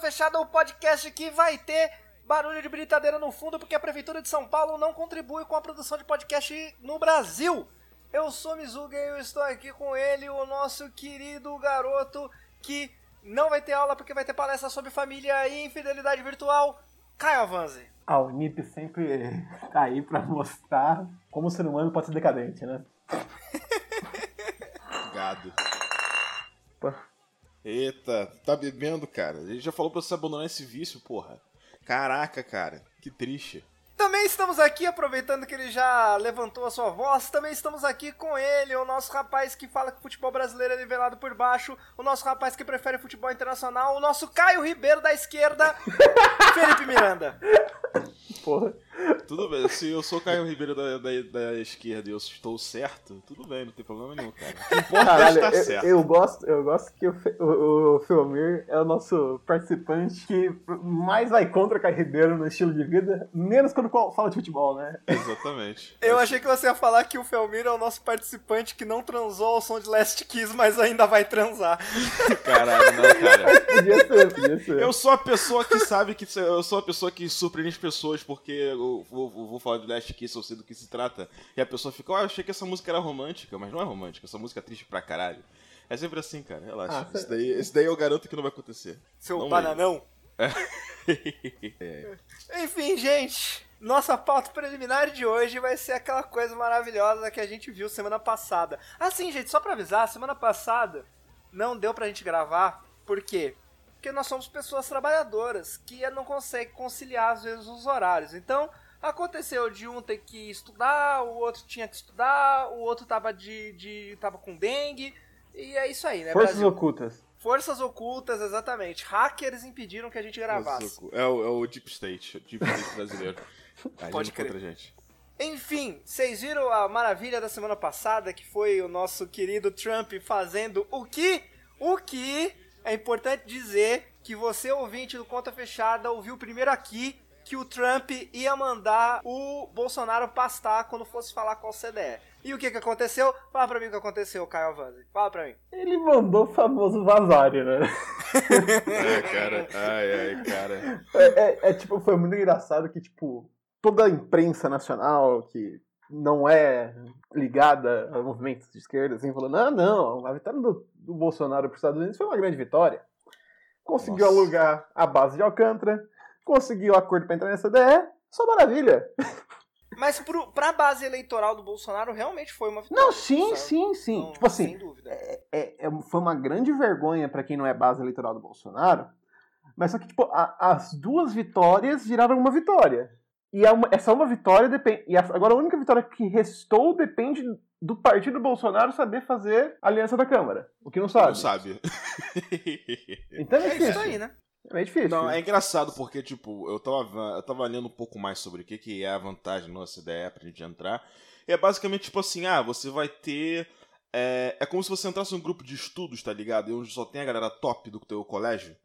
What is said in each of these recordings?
Fechada, o podcast que vai ter barulho de britadeira no fundo porque a Prefeitura de São Paulo não contribui com a produção de podcast no Brasil. Eu sou Mizuga e eu estou aqui com ele, o nosso querido garoto que não vai ter aula porque vai ter palestra sobre família e infidelidade virtual, Caio Avanzi. A Unip sempre tá aí pra mostrar como o ser humano pode ser decadente, né? Gado. Pô. Eita, tá bebendo, cara. Ele já falou pra você abandonar esse vício, porra. Caraca, cara. Que triste. Também estamos aqui, aproveitando que ele já levantou a sua voz, também estamos aqui com ele, o nosso rapaz que fala que o futebol brasileiro é nivelado por baixo, o nosso rapaz que prefere futebol internacional, o nosso Caio Ribeiro da esquerda, Felipe Miranda. Porra. Tudo bem, se eu sou o Caio Ribeiro da, da, da esquerda e eu estou certo, tudo bem, não tem problema nenhum, cara. O que importa é Caralho, estar eu, certo. eu gosto, eu gosto que o, o, o Filmir é o nosso participante que mais vai contra o Caio Ribeiro no estilo de vida, menos quando fala de futebol, né? Exatamente. Eu achei que você ia falar que o Felmir é o nosso participante que não transou ao som de Last Kiss, mas ainda vai transar. Caralho, não, cara. Podia ser, podia ser. Eu sou a pessoa que sabe que. Eu sou a pessoa que surpreende as pessoas porque eu vou, vou- vou falar de Last Kiss, eu sei do que se trata. E a pessoa fica, ah, eu achei que essa música era romântica, mas não é romântica, essa música é triste pra caralho. É sempre assim, cara, relaxa. Ah, Esse daí, esse daí eu garanto que não vai acontecer. Seu Não bananão. É. Enfim, gente, nossa pauta preliminar de hoje vai ser aquela coisa maravilhosa que a gente viu semana passada. Assim, gente, só pra avisar, semana passada não deu pra gente gravar, por quê? Porque nós somos pessoas trabalhadoras que não conseguem conciliar às vezes os horários. Então, aconteceu de um ter que estudar, o outro tinha que estudar, o outro tava de, de tava com dengue, e é isso aí, né, Forças Brasil? ocultas. Forças ocultas, exatamente. Hackers impediram que a gente gravasse. É o, é o Deep State, o Deep State brasileiro. Pode crer. contra a gente. Enfim, vocês viram a maravilha da semana passada, que foi o nosso querido Trump fazendo o que? O que é importante dizer que você, ouvinte do Conta Fechada, ouviu primeiro aqui que o Trump ia mandar o Bolsonaro pastar quando fosse falar com o CDE. E o que que aconteceu? Fala pra mim o que aconteceu, Caio Avanzi. Fala pra mim. Ele mandou o famoso vazário, né? É, cara. Ai, ai, cara. É, é- é, tipo, foi muito engraçado que, tipo, toda a imprensa nacional que não é ligada a movimentos de esquerda, assim, falou, não, não, a vitória do, do Bolsonaro para os Estados Unidos foi uma grande vitória. Conseguiu Nossa. alugar a base de Alcântara, conseguiu acordo para entrar na CDE, só maravilha. Mas pro, pra base eleitoral do Bolsonaro, realmente foi uma vitória. Não, sim, sabe? sim, sim. Não, tipo assim, Sem dúvida. é- é- foi uma grande vergonha para quem não é base eleitoral do Bolsonaro. Mas só que, tipo, a- as duas vitórias viraram uma vitória. E é uma- essa uma vitória depende. E a- agora a única vitória que restou depende do partido Bolsonaro saber fazer aliança da Câmara. O que não sabe. Não sabe. Então é É difícil. isso aí, né? É meio difícil. Não, é engraçado porque, tipo, eu tava, eu tava lendo um pouco mais sobre o que, que é a vantagem no CDE pra gente entrar. E é basicamente tipo assim, ah, você vai ter. É, é como se você entrasse num grupo de estudos, tá ligado? E onde só tem a galera top do teu colégio.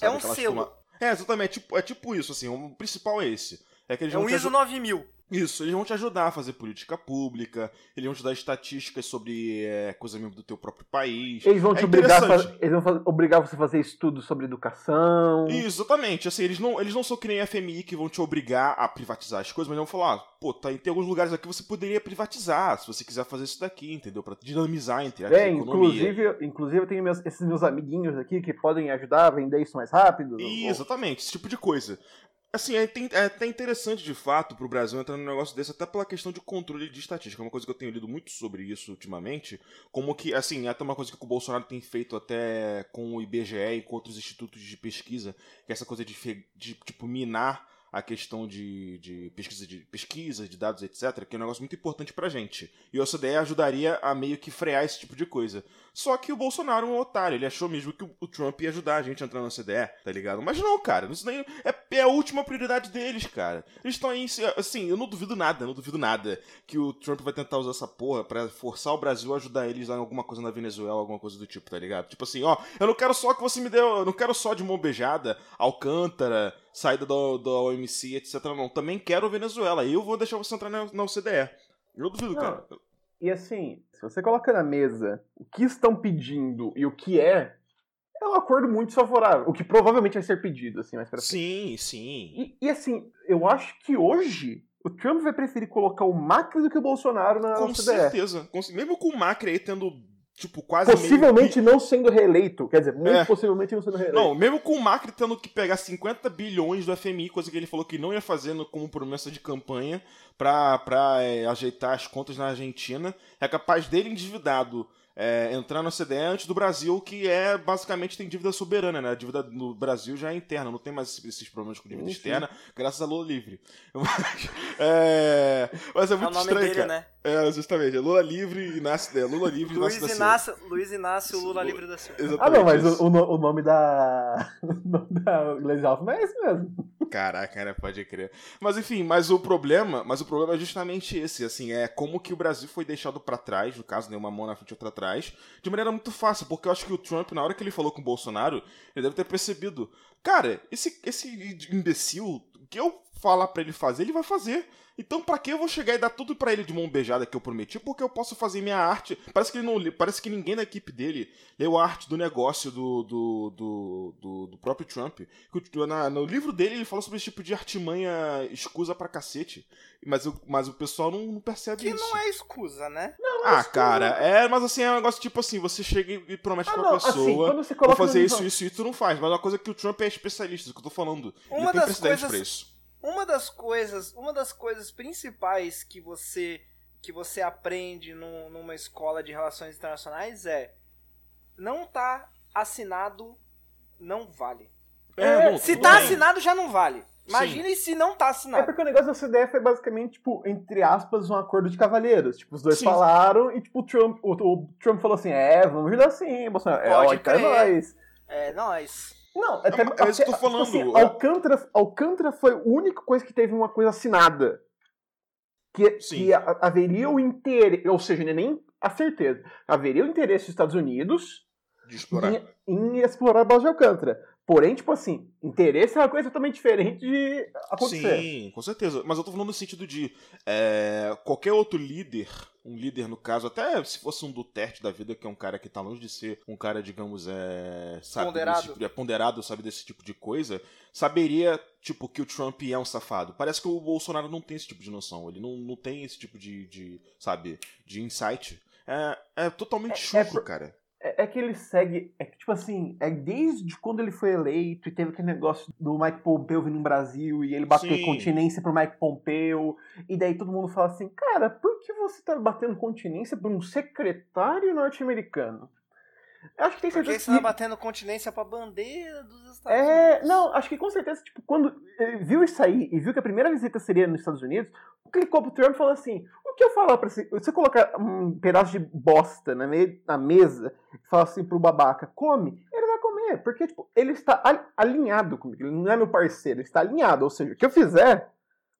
É um Aquelas selo. turma- É, exatamente. É tipo, é tipo isso, assim. O principal é esse. É que eles É um vão te ISO aju- 9000. Isso, eles vão te ajudar a fazer política pública, eles vão te dar estatísticas sobre é, coisa mesmo do teu próprio país. Eles vão É te obrigar a eles vão obrigar você a fazer estudos sobre educação. Exatamente, assim, eles não, eles não são que nem a FMI que vão te obrigar a privatizar as coisas, mas vão falar, pô, tá, tem alguns lugares aqui que você poderia privatizar, se você quiser fazer isso daqui, entendeu? Pra dinamizar entre a É, economia. inclusive, inclusive eu tenho meus- esses meus amiguinhos aqui que podem ajudar a vender isso mais rápido. Ih, Exatamente, esse tipo de coisa. Assim, é, é até interessante de fato pro Brasil entrar num negócio desse, até pela questão de controle de estatística. É uma coisa que eu tenho lido muito sobre isso ultimamente. Como que, assim, é até uma coisa que o Bolsonaro tem feito até com o IBGE e com outros institutos de pesquisa, que é essa coisa de, de tipo, minar a questão de, de pesquisa de pesquisa, de dados, etc., que é um negócio muito importante pra gente. E o OCDE ajudaria a meio que frear esse tipo de coisa. Só que o Bolsonaro é um otário, ele achou mesmo que o- Trump ia ajudar a gente a entrar na OCDE, tá ligado? Mas não, cara, isso daí é, é a última prioridade deles, cara. Eles estão aí, assim, eu não duvido nada, não duvido nada que o Trump vai tentar usar essa porra pra forçar o Brasil a ajudar eles em alguma coisa na Venezuela, alguma coisa do tipo, tá ligado? Tipo assim, ó, eu não quero só que você me dê, eu não quero só de mão beijada, Alcântara, saída do, do OMC, etc. Não, também quero Venezuela, eu vou deixar você entrar na, na OCDE. Eu duvido, Não. cara. E assim, você coloca na mesa o que estão pedindo e o que é, é um acordo muito favorável, o que provavelmente vai ser pedido, assim, mais pra frente. Sim, sim. E, e, assim, eu acho que hoje o Trump vai preferir colocar o Macri do que o Bolsonaro na Com certeza. Mesmo com o Macri aí tendo, tipo, quase meio Possivelmente não sendo reeleito. Quer dizer, muito É. possivelmente não sendo reeleito. Não, mesmo com o Macri tendo que pegar 50 bilhões do FMI, coisa que ele falou que não ia fazer no- como promessa de campanha pra, pra é, ajeitar as contas na Argentina, é capaz dele endividado é, entrar na CDE antes do Brasil, que é basicamente tem dívida soberana, né? A dívida no Brasil já é interna, não tem mais esses- problemas com dívida sim. externa, graças a Lula livre. Mas é, mas é É o muito nome estranho, dele, cara. né? É, justamente. É Lula livre e nasce. É Lula livre e Luiz nasce da Silva. Inácio, Luiz Inácio Lula Livre da Silva. Ah, não, mas o, o no- nome da. O nome da Glaze Alpha é esse mesmo. Caraca, né? Pode crer. Mas enfim, mas o problema, mas o problema é justamente esse, assim, é como que o Brasil foi deixado pra trás, no caso, né, uma mão na frente outra atrás, de maneira muito fácil, porque eu acho que o Trump, na hora que ele falou com o Bolsonaro, ele deve ter percebido, cara, esse, esse imbecil, que eu falar pra ele fazer, ele vai fazer. Então, pra que eu vou chegar e dar tudo pra ele de mão beijada que eu prometi? Porque eu posso fazer minha arte. Parece que ele não, parece que ninguém da equipe dele leu a arte do negócio do, do, do, do, do próprio Trump. Que o- na- no livro dele ele fala sobre esse tipo de artimanha escusa pra cacete. Mas, o- mas o pessoal não, não percebe Que isso. não é escusa, né? Ah, cara, é, mas assim, é um negócio tipo assim, você chega e promete Ah, pra não, pessoa. assim, quando você Vou coloca. fazer no isso, nível- isso e tu não faz. Mas é uma coisa que o Trump é especialista, isso que eu tô falando. Uma ele tem das precedente coisas- pra isso. Uma das coisas, uma das coisas principais que você que você aprende num- numa escola de relações internacionais é não tá assinado não vale. É, não, Se tá bem. assinado já não vale. Imagine se não tá É assinado. porque o negócio da CDE foi basicamente, tipo, entre aspas, um acordo de cavalheiros. Tipo, os dois Sim. falaram e, tipo, o Trump, o, o Trump falou assim: é, vamos ajudar sim, Bolsonaro. É, Pode ó, então é nóis. É, nós. Não, até, É, é isso que eu tô até- falando. Assim, É. Alcântara, Alcântara foi a única coisa que teve uma coisa assinada. Que, que ha- haveria o interesse, ou seja, é nem a certeza, haveria o interesse dos Estados Unidos De explorar. em, em explorar a base de Alcântara. Porém, tipo assim, interesse é uma coisa totalmente diferente de acontecer. Sim, com certeza. Mas eu tô falando no sentido de é, qualquer outro líder, um líder no caso, até se fosse um Duterte da vida, que é um cara que tá longe de ser um cara, digamos, é, sabe, Ponderado. desse tipo- é, ponderado, sabe, desse tipo de coisa, saberia, tipo, que o Trump é um safado. Parece que o Bolsonaro não tem esse tipo de noção, ele não, não tem esse tipo de, de sabe, de insight. É, é totalmente É- é chucro, por- cara. É, é que ele segue. É que, tipo assim, é desde quando ele foi eleito e teve aquele negócio do Mike Pompeo vindo no Brasil e ele bater Sim. continência pro Mike Pompeo. E daí todo mundo fala assim: cara, por que você tá batendo continência por um secretário norte-americano? Acho que tem que certeza você tá batendo continência pra bandeira dos Estados É, Unidos? não, acho que com certeza, tipo, quando ele viu isso aí e viu que a primeira visita seria nos Estados Unidos, clicou pro Trump e falou assim: o que eu falar pra você? Você colocar um pedaço de bosta na, me- na mesa e falar assim pro babaca, come, ele vai comer, porque, tipo, ele está al- alinhado comigo, ele não é meu parceiro, ele está alinhado, ou seja, o que eu fizer,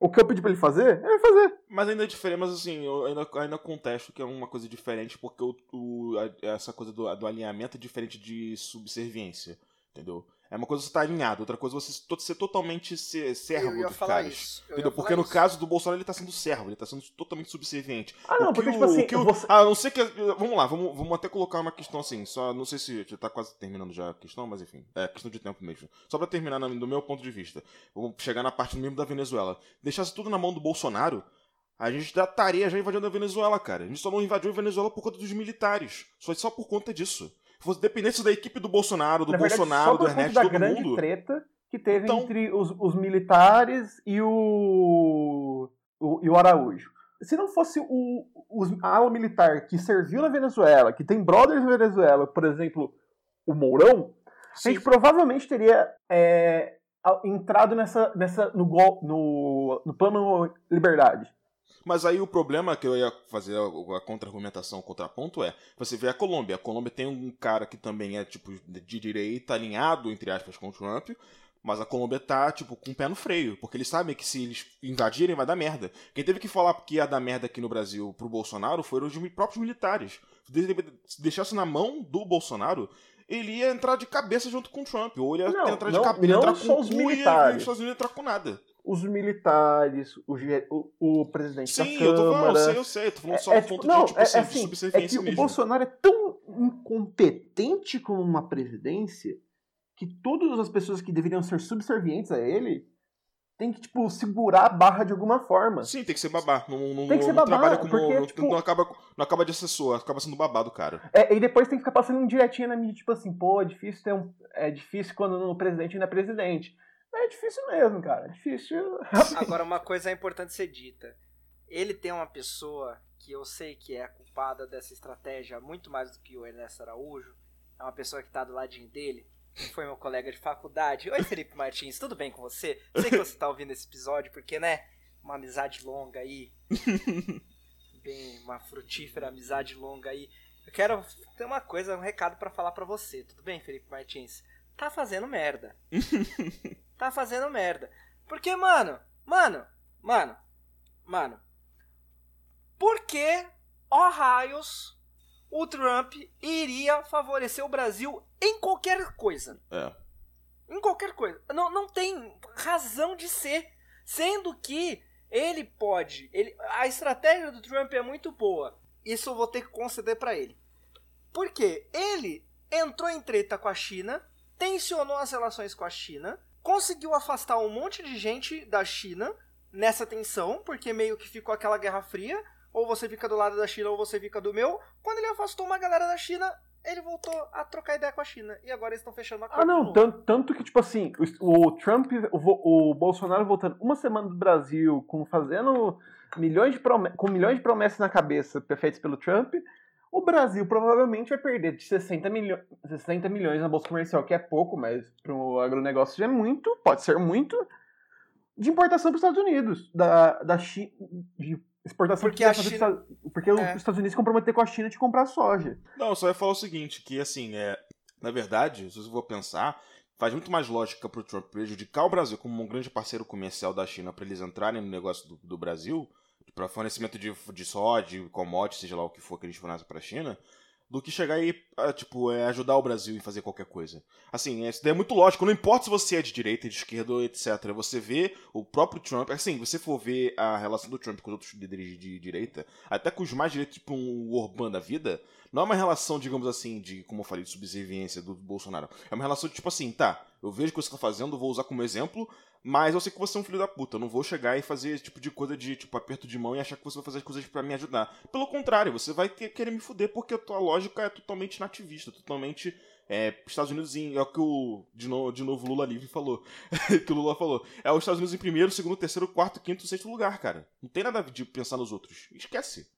o que eu pedir pra ele fazer, ele vai fazer. Mas ainda é diferente, mas assim, eu ainda, ainda contesto que é uma coisa diferente, porque o, o- a- essa coisa do, do alinhamento é diferente de subserviência, entendeu? É uma coisa você estar alinhado, outra coisa você ser totalmente ser, servo Eu ia dos falar caras. isso. eu Entendeu? Porque no isso. caso do Bolsonaro ele tá sendo servo, ele tá sendo totalmente subserviente. Ah, não, O que porque, o- tipo assim, o que o- você- Ah, não sei que. Vamos lá, vamos, vamos até colocar uma questão assim. Só não sei se já tá quase terminando já a questão, mas enfim. É questão de tempo mesmo. Só pra terminar na- do meu ponto de vista. Vamos chegar na parte mesmo da Venezuela. Deixasse tudo na mão do Bolsonaro. A gente já estaria já invadindo a Venezuela, cara. A gente só não invadiu a Venezuela por conta dos militares. Foi só por conta disso. Se fosse dependesse da equipe do Bolsonaro, do na verdade, Bolsonaro, só do Ernesto, da todo grande mundo. treta que teve Então- entre os, os militares e o, o- e o Araújo. Se não fosse o, os, a ala militar que serviu na Venezuela, que tem brothers na Venezuela, por exemplo, o Mourão, a Sim. gente provavelmente teria é, a- entrado nessa, nessa no, gol- no, no plano liberdade. Mas aí o problema que eu ia fazer a, contra-argumentação, o contraponto é, você vê a Colômbia. A Colômbia tem um cara que também é, tipo, de direita, alinhado, entre aspas, com o Trump, mas a Colômbia tá, tipo, com o pé no freio, porque eles sabem que se eles invadirem vai dar merda. Quem teve que falar que ia dar merda aqui no Brasil pro Bolsonaro foram os próprios militares. Se deixasse na mão do Bolsonaro, ele ia entrar de cabeça junto com o Trump, ou ele ia Não, entrar não- de cabeça, não entrar só com os o cu e ia- militares. os Estados Unidos ia entrar com nada. Os militares, o, o, o presidente Sim, da eu tô Câmara. falando, eu sei, eu sei, tô falando só é, do tipo, ponto não, de, tipo, é, assim, é assim, é que mesmo. o Bolsonaro é tão incompetente como uma presidência que todas as pessoas que deveriam ser subservientes a ele têm que, tipo, segurar a barra de alguma forma. Sim, tem que ser babá. Não, não, Tem que ser não babá, trabalha como. porque, não, tipo- não acaba, não acaba de assessor, acaba sendo babado, cara. É, e depois tem que ficar passando direitinho na mídia, tipo assim, pô, é difícil ter um. É difícil quando o presidente não é presidente. É difícil mesmo, cara. É difícil. Agora, uma coisa é importante ser dita. Ele tem uma pessoa que eu sei que é a culpada dessa estratégia muito mais do que o Ernesto Araújo. É uma pessoa que tá do ladinho dele. Foi meu colega de faculdade. Oi, Felipe Martins, tudo bem com você? Sei que você tá ouvindo esse episódio, porque, né? Uma amizade longa aí. Bem, uma frutífera amizade longa aí. Eu quero ter uma coisa, um recado pra falar pra você. Tudo bem, Felipe Martins? Tá fazendo merda. tá fazendo merda. Porque, mano, mano, mano, mano. Por que, ó raios, o Trump iria favorecer o Brasil em qualquer coisa? É. Em qualquer coisa. Não, não tem razão de ser. Sendo que ele pode. Ele, a estratégia do Trump é muito boa. Isso eu vou ter que conceder pra ele. Porque ele entrou em treta com a China, tensionou as relações com a China, conseguiu afastar um monte de gente da China nessa tensão, porque meio que ficou aquela guerra fria. Ou você fica do lado da China ou você fica do meu. Quando ele afastou uma galera da China, ele voltou a trocar ideia com a China. E agora eles estão fechando a Ah, não, tanto, tanto que, tipo assim, o, o Trump, o, o Bolsonaro voltando uma semana do Brasil, com fazendo milhões de prome- com milhões de promessas na cabeça feitas pelo Trump, o Brasil provavelmente vai perder de 60, milho 60 milhões na Bolsa Comercial, que é pouco, mas pro agronegócio já é muito, pode ser muito, de importação para os Estados Unidos, da, da China, de exportação Porque a China- porque os É. Estados Unidos se comprometer com a China de comprar soja. Não, eu só ia falar o seguinte, que assim, é, na verdade, se você for pensar, faz muito mais lógica pro Trump prejudicar o Brasil como um grande parceiro comercial da China para eles entrarem no negócio do, do Brasil, para fornecimento de, de soja, commodities, seja lá o que for que eles fornecem para a China, do que chegar e, ah, tipo, é, ajudar o Brasil em fazer qualquer coisa. Assim, isso daí é muito lógico, não importa se você é de direita, de esquerda, etc. Você vê o próprio Trump, assim, você for ver a relação do Trump com os outros líderes de direita, até com os mais direitos, tipo um Orbán da vida, não é uma relação, digamos assim, de, como eu falei, de subserviência do Bolsonaro. É uma relação de tipo assim, tá, eu vejo o que você tá fazendo, vou usar como exemplo, mas eu sei que você é um filho da puta. Eu não vou chegar e fazer esse tipo de coisa de, tipo, aperto de mão e achar que você vai fazer as coisas pra me ajudar. Pelo contrário, você vai querer me fuder porque a tua lógica é totalmente nativista, totalmente. É, Estados Unidos em. É o que o. De novo, de novo Lula livre falou. que o Lula falou. É os Estados Unidos em primeiro, segundo, terceiro, quarto, quinto, sexto lugar, cara. Não tem nada de pensar nos outros. Esquece.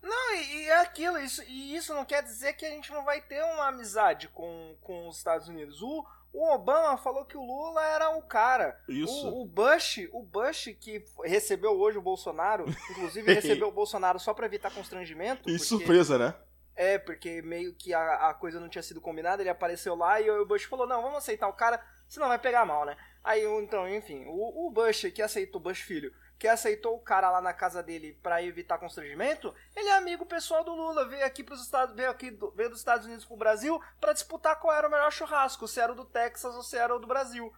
Não, e, e é aquilo, isso, e isso não quer dizer que a gente não vai ter uma amizade com, com os Estados Unidos. O, o Obama falou que o Lula era o cara. Isso. O, o Bush, o Bush que recebeu hoje o Bolsonaro, inclusive recebeu o Bolsonaro só pra evitar constrangimento. E porque- surpresa, né? É, porque meio que a, a coisa não tinha sido combinada, ele apareceu lá e o Bush falou, não, vamos aceitar o cara, senão vai pegar mal, né? Aí, então, enfim, o, o Bush que aceitou, o Bush filho, que aceitou o cara lá na casa dele pra evitar constrangimento, ele é amigo pessoal do Lula, veio aqui pros Estados, veio aqui, veio dos Estados Unidos pro Brasil pra disputar qual era o melhor churrasco, se era o do Texas ou se era o do Brasil.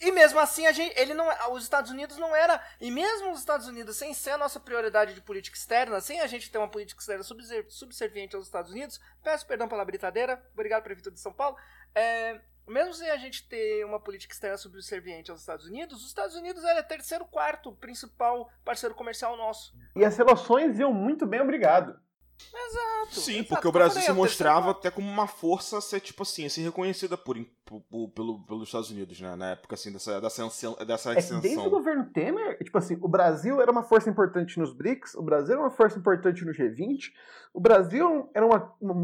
E mesmo assim, a gente, ele não, os Estados Unidos não era. E mesmo os Estados Unidos, sem ser a nossa prioridade de política externa, sem a gente ter uma política externa subser- subserviente aos Estados Unidos, peço perdão pela brincadeira, obrigado, Prefeitura de São Paulo. É, mesmo sem a gente ter uma política externa subserviente aos Estados Unidos, os Estados Unidos era terceiro, quarto principal parceiro comercial nosso. E as relações iam muito bem, obrigado. Exato. Sim, exato, porque o Brasil se é mostrava até como uma força a ser, tipo assim, a ser reconhecida por, por- por- pelo, pelos Estados Unidos, né? Na época, assim, dessa, dessa, ascensão- dessa É que desde o ascensão. governo Temer, tipo assim, o Brasil era uma força importante nos BRICS, o Brasil era uma força importante no G20, o Brasil era uma, uma,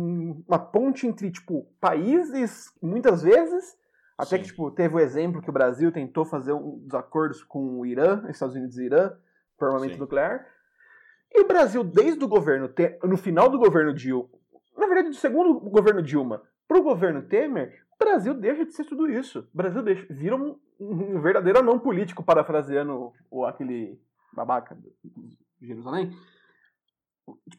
uma ponte entre, tipo, países, muitas vezes, até Sim. que, tipo, teve o exemplo que o Brasil tentou fazer um dos acordos com o Irã, Estados Unidos e Irã, por armamento Sim. nuclear. E o Brasil, desde o governo, no final do governo Dilma, na verdade, do segundo governo Dilma pro governo Temer, o Brasil deixa de ser tudo isso. O Brasil deixa, vira um, um verdadeiro anão político, parafraseando o, aquele babaca de Jerusalém.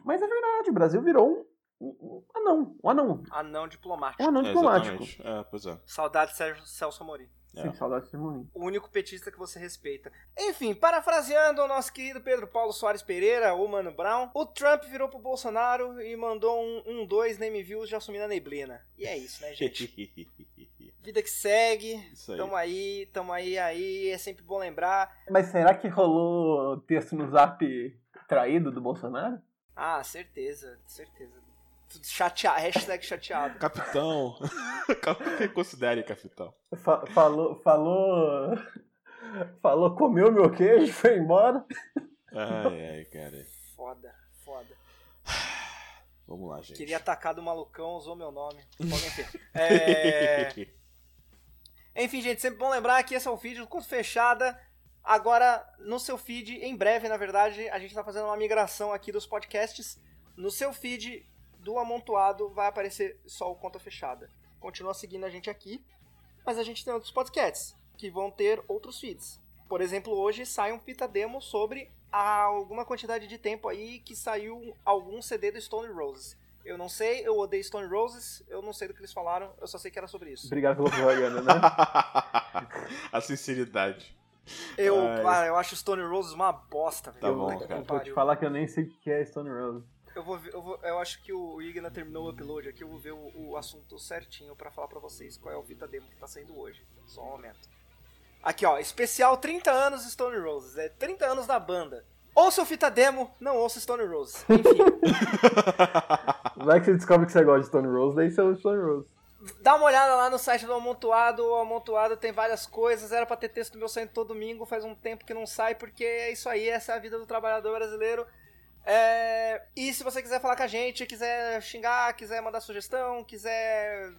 Mas é verdade, o Brasil virou um, um anão, um anão, Anão diplomático. um anão É, diplomático. exatamente. É, pois é. Saudade Sérgio Celso Amorim. É. Sem saudade de Molim. O único petista que você respeita. Enfim, parafraseando o nosso querido Pedro Paulo Soares Pereira, ou Mano Brown, o Trump virou pro Bolsonaro e mandou um, um dois name views de assumir a neblina. E é isso, né, gente? Vida que segue, Isso aí. tamo aí, tamo aí, aí, é sempre bom lembrar. Mas será que rolou texto no zap traído do Bolsonaro? Ah, certeza, certeza. Chateado, hashtag chateado. Capitão. Considere, capitão. Fa- falou, falou. Falou, comeu meu queijo, foi embora. Ai, ai, cara. Foda, foda. Vamos lá, gente. Queria atacar do malucão, usou meu nome. É... Enfim, gente, sempre bom lembrar que esse é o feed do Conto Fechada. Agora, no seu feed, em breve, na verdade, a gente tá fazendo uma migração aqui dos podcasts. No seu feed do Amontoado vai aparecer só o Conta Fechada. Continua seguindo a gente aqui, mas a gente tem outros podcasts que vão ter outros feeds. Por exemplo, hoje sai um fita demo sobre há alguma quantidade de tempo aí que saiu algum CD do Stone Roses. Eu não sei, eu odeio Stone Roses, eu não sei do que eles falaram, eu só sei que era sobre isso. Obrigado pela propaganda, né? A sinceridade. Eu, Ai. cara, eu acho Stone Roses uma bosta, velho. Tá bom, cara. Eu vou te falar que eu nem sei o que é Stone Rose. Eu, vou, ver- eu, vou- eu acho que o Igna terminou o upload aqui, eu vou ver o, o assunto certinho pra falar pra vocês qual é o Vita Demo que tá saindo hoje. Só um momento. Aqui, ó, especial 30 anos Stone Roses. É 30 anos da banda. Ouça o Fita Demo, não ouça Stone Roses. Enfim, Vai que você descobre que você gosta de Stone Rose, daí você é o Stone Rose. dá uma olhada lá no site do Amontoado. O Amontoado tem várias coisas. Era pra ter texto meu saindo todo domingo. Faz um tempo que não sai, porque é isso aí. Essa é a vida do trabalhador brasileiro. É, E se você quiser falar com a gente, quiser xingar, quiser mandar sugestão, quiser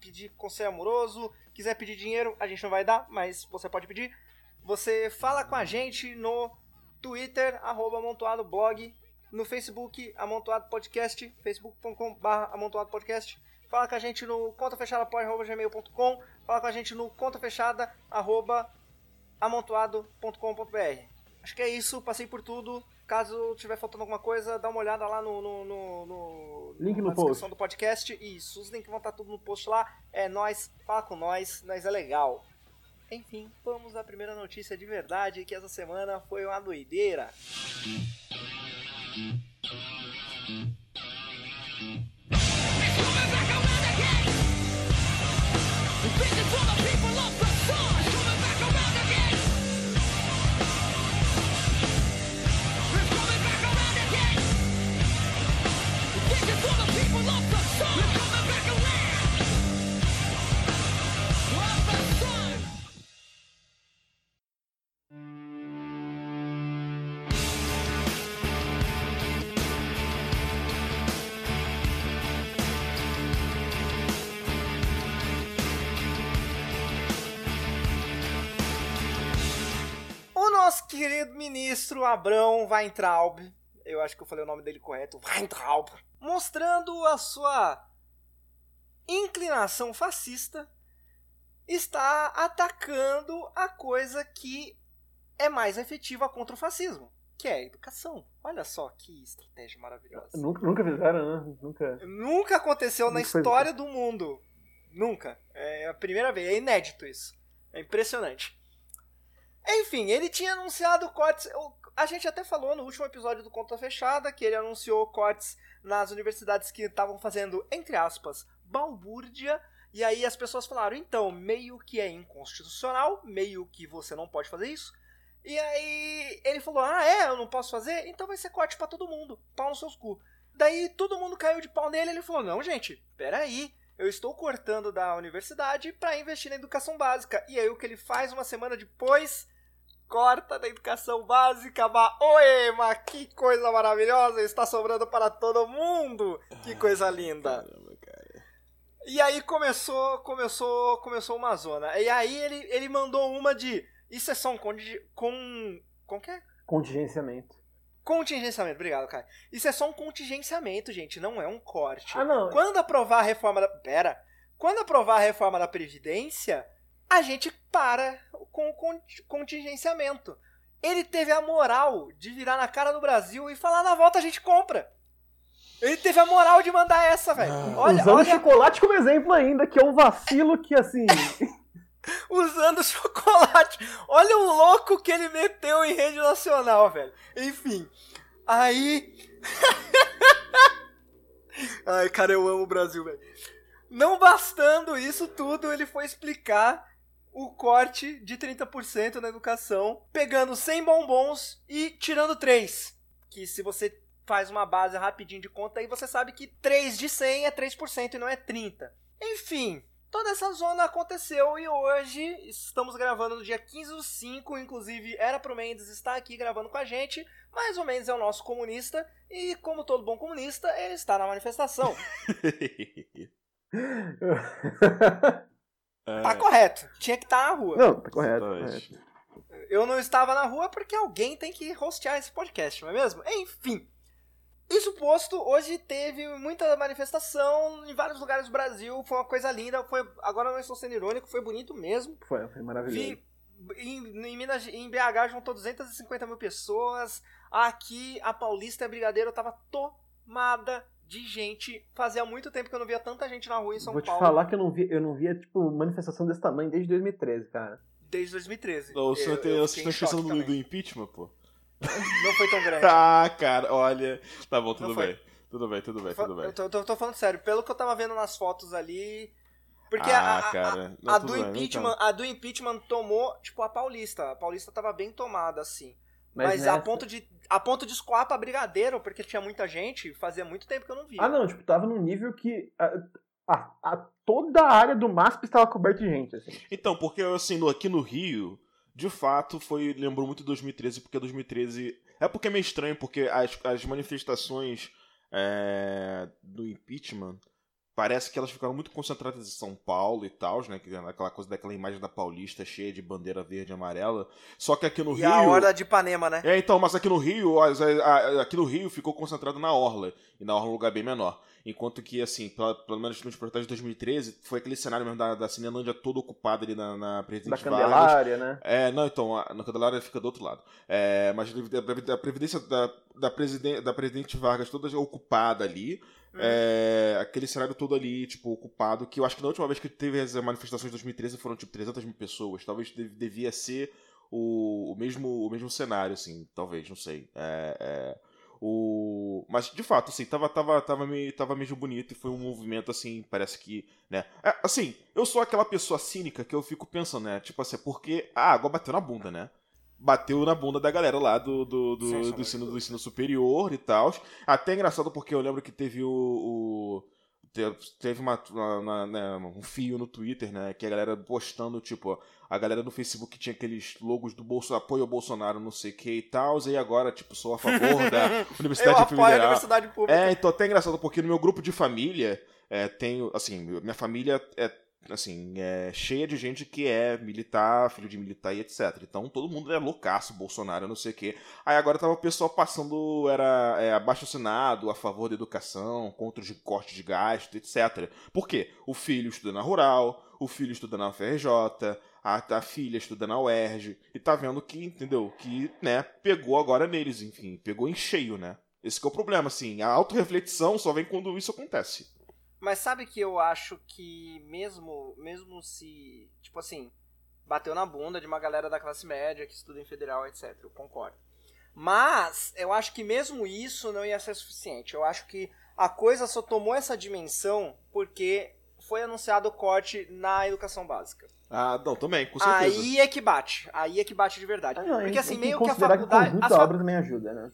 pedir conselho amoroso, quiser pedir dinheiro, a gente não vai dar, mas você pode pedir. Você fala com a gente no Twitter, arroba amontoado blog, no Facebook, amontoado podcast, facebook.com.br amontoado podcast. Fala com a gente no contafechadapod.gmail.com, fala com a gente no contafechada, arroba amontoado.com.br. Acho que é isso, passei por tudo. Caso tiver faltando alguma coisa, dá uma olhada lá no, no, no, no- Link no na descrição post. do podcast. Isso, os links vão estar tudo no post lá. É nós, fala com nós, nós é legal. Enfim, vamos à primeira notícia de verdade, que essa semana foi uma doideira. Querido ministro Abrão Weintraub, eu acho que eu falei o nome dele correto, Weintraub, mostrando a sua inclinação fascista, está atacando a coisa que é mais efetiva contra o fascismo, que é a educação. Olha só que estratégia maravilhosa. Nunca, nunca fizeram, né? Nunca. Nunca aconteceu na Nunca foi- história do mundo. Nunca. É a primeira vez. É inédito isso. É impressionante. Enfim, ele tinha anunciado cortes. A gente até falou no último episódio do Conta Fechada que ele anunciou cortes nas universidades que estavam fazendo, entre aspas, balbúrdia. E aí as pessoas falaram: então, meio que é inconstitucional, meio que você não pode fazer isso. E aí ele falou: ah, é, eu não posso fazer? Então vai ser corte pra todo mundo. Pau nos seus cu. Daí todo mundo caiu de pau nele. Ele falou: Não, gente, peraí. Eu estou cortando da universidade para investir na educação básica. E aí o que ele faz uma semana depois? Corta da educação básica. Mas, Oi, mas que coisa maravilhosa! Está sobrando para todo mundo! Que coisa linda! Caramba, cara. E aí começou, começou, começou uma zona. E aí ele, ele mandou uma de. Isso é só um conti- com. Com que é? Contingenciamento. Contingenciamento, obrigado, cara. Isso é só um contingenciamento, gente, não é um corte. Ah, não. Quando aprovar a reforma da. Pera. Quando aprovar a reforma da Previdência, a gente para com o con- contingenciamento. Ele teve a moral de virar na cara do Brasil e falar na volta a gente compra. Ele teve a moral de mandar essa, velho. Ah. Olha, Usando olha. chocolate como exemplo ainda, que é um vacilo que, assim. usando chocolate. Olha o louco que ele meteu em rede nacional, velho. Enfim. Aí. Ai, cara, eu amo o Brasil, velho. Não bastando isso tudo, ele foi explicar o corte de 30% na educação, pegando 100 bombons e tirando 3. Que se você faz uma base rapidinho de conta aí, você sabe que 3 de 100 é 3% e não é 30. Enfim, toda essa zona aconteceu e hoje estamos gravando no dia 15 do 5, inclusive era pro Mendes estar aqui gravando com a gente, mas o Mendes é o nosso comunista e como todo bom comunista, ele está na manifestação. tá correto, tinha que estar na rua. Não, tá correto. correto. Eu não estava na rua porque alguém tem que hostear esse podcast, não é mesmo? Enfim. Isso posto, hoje teve muita manifestação em vários lugares do Brasil, foi uma coisa linda, foi, agora não estou sendo irônico, foi bonito mesmo. Foi, foi maravilhoso. Vi, em, em, Minas, em BH juntou 250 mil pessoas, aqui a Paulista e a Brigadeiro tava tomada de gente. Fazia muito tempo que eu não via tanta gente na rua em São Vou Paulo. Vou te falar que eu não, via, eu não via, tipo, manifestação desse tamanho desde 2013, cara. Desde 2013. Não, você está pensando do, do impeachment, pô? Não foi tão grande. ah, cara, olha. Tá bom, tudo bem. Tudo bem, tudo bem, tudo bem. Eu tô, tô, tô, falando sério, pelo que eu tava vendo nas fotos ali. Porque ah, a, cara. a, a, a do impeachment, então. a do impeachment tomou, tipo, a Paulista. A Paulista tava bem tomada, assim. Mas, Mas nessa... a, ponto de, a ponto de escoar pra Brigadeiro, porque tinha muita gente, fazia muito tempo que eu não via. Ah, não, tipo, tava num nível que. A, a, toda a área do MASP estava coberta de gente, assim. Então, porque assim, no, aqui no Rio, de fato, foi. Lembrou muito 2013, porque 2013 é porque é meio estranho, porque as, as manifestações é, do impeachment parece que elas ficaram muito concentradas em São Paulo e tal, né? É aquela coisa daquela imagem da Paulista cheia de bandeira verde e amarela. Só que aqui no e Rio. a Orla de Ipanema, né? É, então, mas aqui no Rio, aqui no Rio ficou concentrado na Orla. E na Orla é um lugar bem menor. Enquanto que, assim, pelo, pelo menos nos protestos de 2013, foi aquele cenário mesmo da, da Cinelândia toda ocupada ali na, na Presidente da Candelária, né? É, não, então, a, na Candelária fica do outro lado. É, mas a, a Previdência da, da, Presidente, da Presidente Vargas toda ocupada ali. Hum. É, aquele cenário todo ali, tipo, ocupado, que eu acho que na última vez que teve as manifestações de 2013 foram, tipo, 300 mil pessoas. Talvez devia ser o, o, mesmo, o mesmo cenário, assim, talvez, não sei. É, é o... Mas, de fato, assim, tava, tava, tava, meio, tava mesmo bonito e foi um movimento, assim, parece que, né? É, assim, eu sou aquela pessoa cínica que eu fico pensando, né? Tipo assim, porque a água bateu na bunda, né? Bateu na bunda da galera lá do, do, do, Sim, do ensino, do ensino superior e tal. Até engraçado porque eu lembro que teve o, o teve uma, uma, né, um fio no Twitter, né? Que a galera postando, tipo, a galera do Facebook tinha aqueles logos do Bolso, apoio ao Bolsonaro, não sei o que e tal, e agora, tipo, sou a favor da Universidade Eu Federal. a Universidade Pública. É, então até engraçado, porque no meu grupo de família, é, tenho, assim, minha família é assim, é cheia de gente que é militar, filho de militar e etc. Então todo mundo é loucaço, Bolsonaro, não sei o quê. Aí agora tava o pessoal passando, era é, abaixo assinado, a favor da educação, contra os cortes de gasto, etc. Por quê? O filho estuda na rural, o filho estuda na FRJ, a, a filha estuda na UERJ, e tá vendo que, entendeu? Que, né, pegou agora neles, enfim, pegou em cheio, né? Esse é o problema, assim, a autorreflexão só vem quando isso acontece. Mas sabe que eu acho que mesmo, mesmo se, tipo assim, bateu na bunda de uma galera da classe média que estuda em federal, etc. Eu concordo. Mas eu acho que mesmo isso não ia ser suficiente. Eu acho que a coisa só tomou essa dimensão porque foi anunciado o corte na educação básica. Ah, não, também, com certeza. Aí é que bate. Aí é que bate de verdade. Ah, não, porque assim, meio que a faculdade. Que a obra também ajuda, né?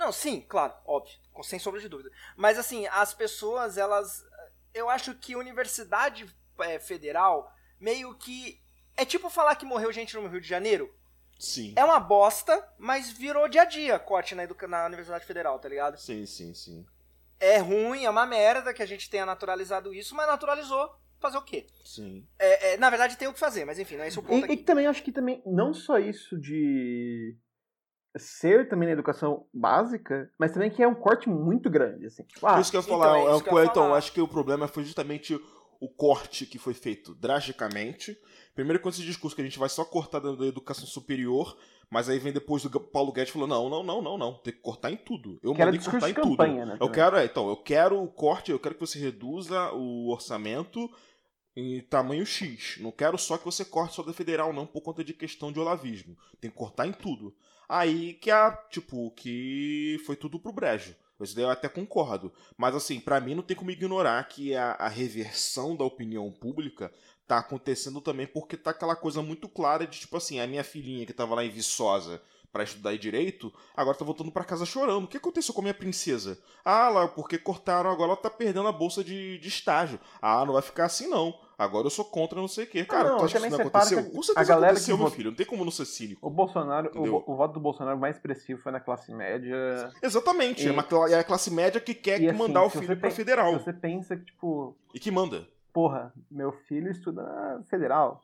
Não, sim, claro, óbvio, sem sombra de dúvida. Mas assim, as pessoas, elas. Eu acho que universidade é, federal meio que. É tipo falar que morreu gente no Rio de Janeiro. Sim. É uma bosta, mas virou dia a dia corte na, na Universidade Federal, tá ligado? Sim, sim, sim. É ruim, é uma merda que a gente tenha naturalizado isso, mas naturalizou. Fazer o quê? Sim. É, é, na verdade tem o que fazer, mas enfim, não é isso o ponto. E, e também acho que também, não só isso de ser também na educação básica, mas também que é um corte muito grande, assim. Tipo, ah, isso que eu ia falar, então, é, é que eu então, falar. acho que o problema foi justamente o corte que foi feito drasticamente. Primeiro com esse discurso que a gente vai só cortar da, da educação superior, mas aí vem depois do Paulo Guedes falou: não, não, não, não, não, tem que cortar em tudo. Eu quero mandei cortar em campanha, tudo. Né, eu quero, é, então, eu quero o corte, eu quero que você reduza o orçamento em tamanho X. Não quero só que você corte só da federal, não, por conta de questão de olavismo. Tem que cortar em tudo. Aí que a, tipo, que foi tudo pro brejo. Isso daí eu até concordo. Mas assim, para mim não tem como ignorar que a, a reversão da opinião pública tá acontecendo também porque tá aquela coisa muito clara de tipo assim, a minha filhinha que tava lá em Viçosa para estudar direito, agora tá voltando para casa chorando. O que aconteceu com a minha princesa? Ah, lá, porque cortaram, agora ela tá perdendo a bolsa de, de estágio. Ah, não vai ficar assim não. Agora eu sou contra não sei o quê. Cara, não, tu acha que isso não aconteceu? Com certeza a galera aconteceu, que meu filho. Não tem como não ser cínico. O Bolsonaro, o, o voto do Bolsonaro mais expressivo foi na classe média. Exatamente. E- É, uma cla- é a classe média que quer E, assim, mandar o filho pra pen- federal. Você pensa que, tipo, E que manda. porra, meu filho estuda na federal.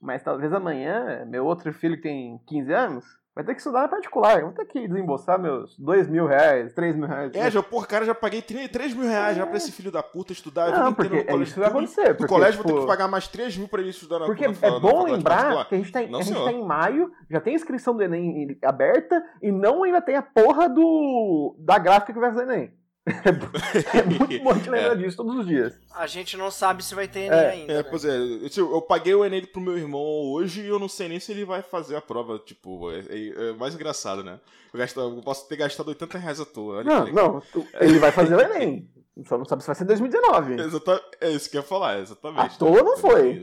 Mas talvez amanhã, meu outro filho que tem 15 anos, vai ter que estudar na particular. Vou ter que desembolsar meus 2 mil reais, 3 mil reais. É, já, porra, cara, já paguei 3 mil reais já pra esse filho da puta estudar. Não, porque no colégio isso vai acontecer. No Porque, colégio vou ter tipo, que pagar mais 3 mil pra ele estudar na Porque na, é bom lembrar particular. que a gente, tá, em- Não, a gente tá em maio, já tem a inscrição do Enem aberta e não ainda tem a porra do da gráfica que vai fazer Enem. É muito bom te lembrar disso todos os dias. A gente não sabe se vai ter Enem É, ainda. É, né? pois é, eu, tipo, eu paguei o Enem pro meu irmão hoje e eu não sei nem se ele vai fazer a prova, tipo, é, é- é mais engraçado, né? Eu, gasto- eu posso ter gastado 80 reais à toa. olha Não, não, tu- ele vai fazer o Enem. Só não sabe se vai ser em 2019. Exata, é isso que eu ia falar, exatamente. À toa não É foi.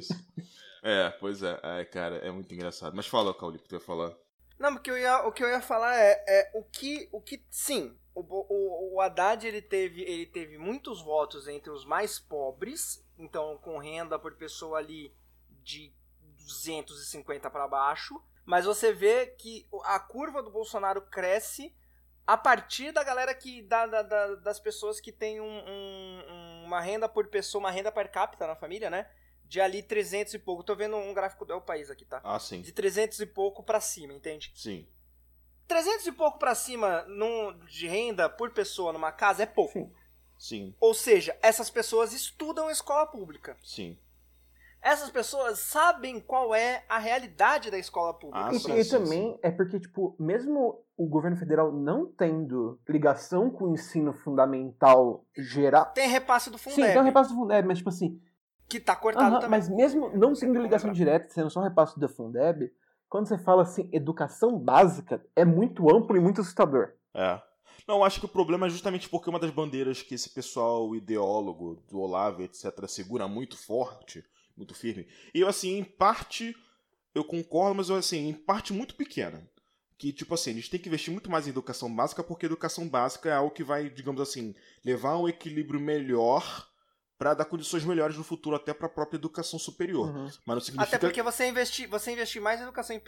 É, pois é, é, cara, é muito engraçado. Mas fala, Cauli, que tu ia falar. Não, porque eu ia, o que eu ia falar é, é o que. O que. Sim, o, o, o Haddad ele teve, ele teve muitos votos entre os mais pobres, então com renda por pessoa ali de 250 para baixo. Mas você vê que a curva do Bolsonaro cresce a partir da galera que. Da, da- da- das pessoas que tem um- um- uma renda por pessoa, uma renda per capita na família, né? De ali 300 e pouco. Tô vendo um gráfico do El País aqui, tá? Ah, sim. De 300 e pouco pra cima, entende? Sim. 300 e pouco pra cima num, de renda por pessoa numa casa é pouco. Sim. Sim, Ou seja, essas pessoas estudam escola pública. sim. Essas pessoas sabem qual é a realidade da escola pública. Ah, E, sim, e também é porque, tipo, mesmo o governo federal não tendo ligação com o ensino fundamental geral. Tem repasse do Sim, Fundeb, tem um repasse do Fundeb, mas, tipo assim, que tá cortado aham, também. mas mesmo não sendo ligação direta, sendo só repasse da Fundeb, quando você fala assim, educação básica, é muito amplo e muito assustador. É. Não, acho que o problema é justamente porque uma das bandeiras que esse pessoal ideólogo do Olavo, etc., segura muito forte, muito firme. E eu, assim, em parte, eu concordo, mas eu, assim, em parte muito pequena. Que, tipo assim, a gente tem que investir muito mais em educação básica, porque educação básica é algo que vai, digamos assim, levar a um equilíbrio melhor para dar condições melhores no futuro, até para a própria educação superior. Uhum. Mas não significa. Até porque você investir, você investir mais em educação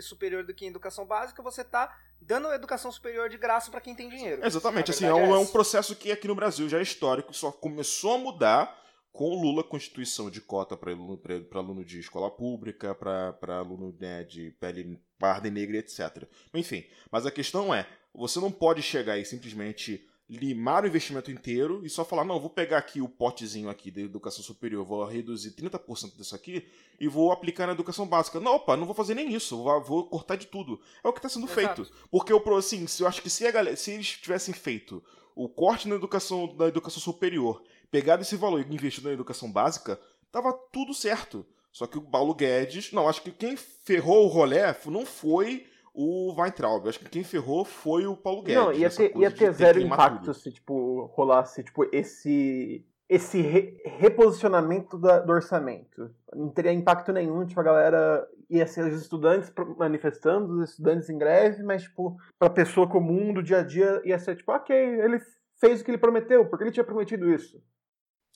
superior do que em educação básica, você tá dando educação superior de graça pra quem tem dinheiro. Exatamente, assim, é um, é um essa. processo que aqui no Brasil já é histórico, só começou a mudar com o Lula, Constituição de cota para aluno, pra- pra aluno de escola pública, para aluno né, de pele parda e negra, etc. Enfim, mas a questão é, você não pode chegar e simplesmente limar o investimento inteiro e só falar, não, vou pegar aqui o potezinho aqui da educação superior, vou reduzir 30% disso aqui e vou aplicar na educação básica. Não, opa, não vou fazer nem isso, vou, vou cortar de tudo. É o que está sendo Exato. feito. Porque eu, assim, se eu acho que se, a galera, se eles tivessem feito o corte na educação, na educação superior, pegado esse valor e investido na educação básica, tava tudo certo. Só que o Paulo Guedes. Não, acho que quem ferrou o rolê não foi o Weintraub. Acho que quem ferrou foi o Paulo Guedes. Não, ia ter, ia ter zero impacto tudo. se, tipo, rolasse, tipo, esse esse re- reposicionamento da- do orçamento. Não teria impacto nenhum, tipo, a galera ia ser os estudantes manifestando, os estudantes em greve, mas, tipo, pra pessoa comum do dia a dia ia ser, tipo, ok, ele fez o que ele prometeu, porque ele tinha prometido isso.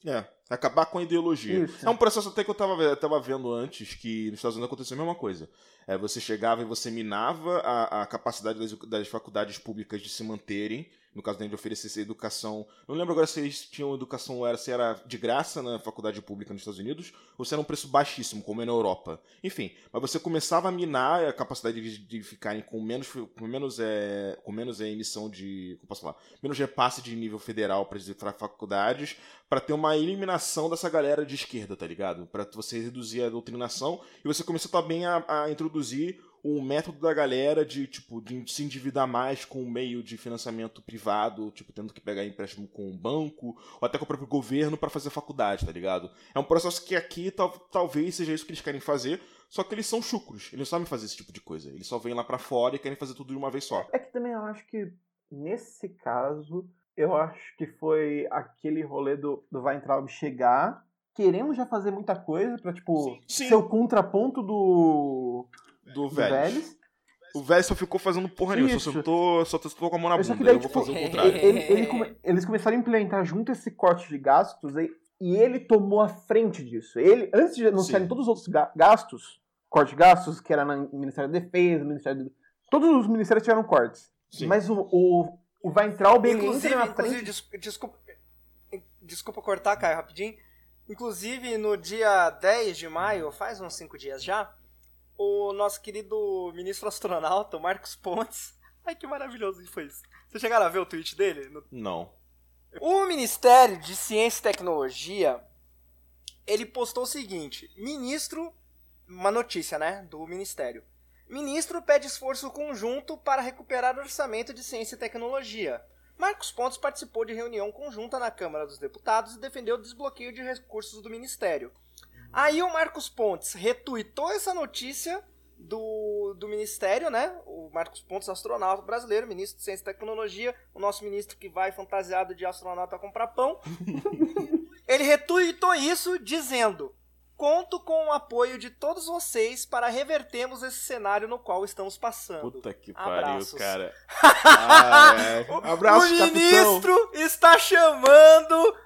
É, acabar com a ideologia. Isso. É um processo até que eu tava, eu tava vendo antes, que nos Estados Unidos aconteceu a mesma coisa. É, você chegava e você minava a, a capacidade das, das faculdades públicas de se manterem, no caso de oferecer educação. Não lembro agora se eles tinham educação, era, se era de graça na faculdade pública nos Estados Unidos, ou se era um preço baixíssimo, como é na Europa. Enfim, mas você começava a minar a capacidade de, de ficarem com menos, com menos, é, com menos é, emissão de. Como posso falar? Menos repasse de nível federal para faculdades, para ter uma elimina, doutrinação dessa galera de esquerda, tá ligado? Pra você reduzir a doutrinação e você começar também a, a introduzir um método da galera de, tipo, de se endividar mais com o meio de financiamento privado, tipo, tendo que pegar empréstimo com um banco, ou até com o próprio governo para fazer faculdade, tá ligado? É um processo que aqui tal, talvez seja isso que eles querem fazer, só que eles são chucros, eles não sabem fazer esse tipo de coisa. Eles só vêm lá para fora e querem fazer tudo de uma vez só. É que também eu acho que, nesse caso, eu acho que foi aquele rolê do, do Weintraub chegar, querendo já fazer muita coisa pra, tipo, Sim. ser o contraponto do, Do Vélez. Vélez. O velho só ficou fazendo porra nenhuma, só sentou, só sentou com a mão na só bunda. que daí, eu vou tipo, fazer o contrário. Ele- ele come- eles começaram a implementar junto esse corte de gastos e, e ele tomou a frente disso. Ele, antes de anunciarem Sim. todos os outros ga- gastos, corte de gastos, que era no Ministério da Defesa, no Ministério do... Todos os ministérios tiveram cortes. Sim. Mas o, o, o Weintraub, ele Inclusive, entra na inclusive frente... des- desculpa, desculpa cortar, Caio, rapidinho. Inclusive, no dia 10 de maio, faz uns 5 dias já, o nosso querido ministro astronauta, Marcos Pontes. Ai, que maravilhoso que foi isso. Vocês chegaram a ver o tweet dele? Não. O Ministério de Ciência e Tecnologia, ele postou o seguinte: Ministro, uma notícia, né, do Ministério. Ministro pede esforço conjunto para recuperar o orçamento de ciência e tecnologia. Marcos Pontes participou de reunião conjunta na Câmara dos Deputados e defendeu o desbloqueio de recursos do Ministério. Aí o Marcos Pontes retuitou essa notícia do, do Ministério, né? O Marcos Pontes, astronauta brasileiro, ministro de Ciência e Tecnologia, o nosso ministro que vai fantasiado de astronauta comprar pão. Ele retuitou isso dizendo: Conto com o apoio de todos vocês para revertermos esse cenário no qual estamos passando. Puta que pariu, Abraços. cara. Ai, ai. Abraço, o capitão. ministro está chamando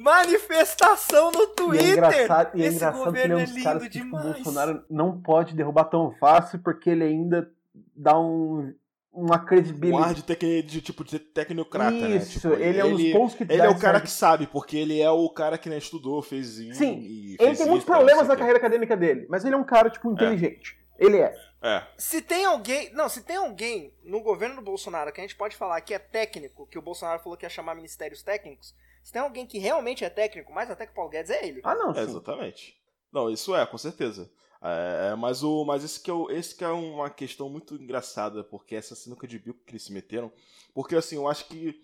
manifestação no E é Twitter. engraçado, e é Esse engraçado que ele governo é é um dos caras lindo que tipo, o. Bolsonaro não pode derrubar tão fácil porque ele ainda dá um, uma Um credibilidade. ar de, tec... de tipo de tecnocrata, né? Isso, Tipo, ele é um dos pontos que Ele é o cara ar- que sabe, porque ele é o cara que né, estudou, fez. Sim, e Ele fez tem muitos problemas na carreira acadêmica dele, mas ele é um cara, tipo, inteligente. Ele é. É. Se tem alguém. Não, se tem alguém no governo do Bolsonaro que a gente pode falar que é técnico, que o Bolsonaro falou que ia chamar ministérios técnicos, se tem alguém que realmente é técnico, mais até que o Paulo Guedes, é ele. Ah, não, É, sim. exatamente. Não, isso é, com certeza. É, mas o, mas esse que, é o, esse que é uma questão muito engraçada, porque essa sinuca de bico que eles se meteram. Porque assim, eu acho que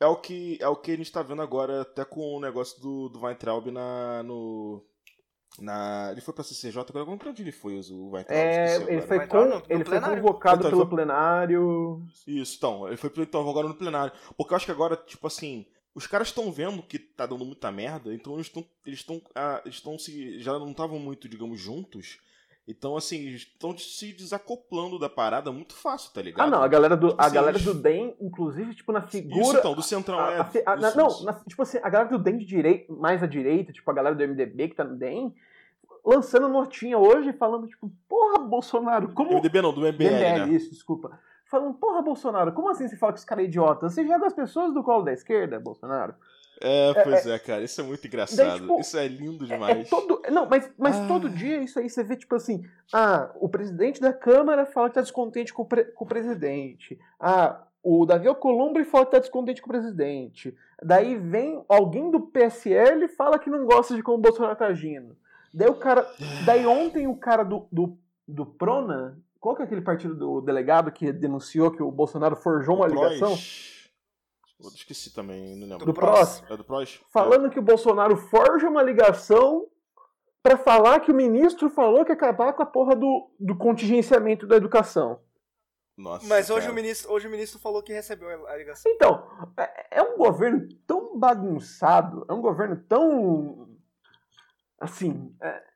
é o que, é o que a gente tá vendo agora, até com o negócio do, do Weintraub na. No, na ele foi pra CCJ, agora pra onde ele foi, o Weintraub? É, ele agora. foi, no ele foi convocado Então, pelo foi- plenário. Isso, então, ele foi então agora no plenário. Porque eu acho que agora, tipo assim, os caras estão vendo que tá dando muita merda, então eles estão. Eles estão. ah, estão se. Já não estavam muito, digamos, juntos. Então, assim, estão se desacoplando da parada muito fácil, tá ligado? Ah, não, a galera do, Tipo a assim, galera eles- do DEM, inclusive, tipo, na Isso figura. então, do Centrão a- é. a a- isso, não, isso. na- tipo assim, a galera do DEM de direita, mais à direita, tipo, a galera do MDB que tá no DEM, lançando notinha hoje falando, tipo, porra, Bolsonaro, como. MDB não, do MBL, MBL, né? isso, desculpa. Falando, porra, Bolsonaro, como assim você fala que esse cara é idiota? Você joga as pessoas do colo da esquerda, Bolsonaro? É, pois é, cara, isso é muito engraçado. Daí, tipo, isso é lindo É, demais. é todo. Não, mas, mas Ah. todo dia isso aí você vê, tipo assim, ah, o presidente da Câmara fala que tá descontente com o, pre- com o presidente. Ah, o Davi Alcolumbre fala que tá descontente com o presidente. Daí vem alguém do PSL e fala que não gosta de como o Bolsonaro tá agindo. Daí o cara. Daí ontem o cara do, do, do Prona. Qual que é aquele partido do delegado que denunciou que o Bolsonaro forjou uma Do ligação? Eu esqueci também, não lembro. Do PROS. É do Prois? falando que o Bolsonaro forja uma ligação pra falar que o ministro falou que ia acabar com a porra do, do contingenciamento da educação. Nossa, Mas hoje cara. o, ministro, hoje o ministro falou que recebeu a ligação. Então, é, é um governo tão bagunçado, é um governo tão. Assim. é-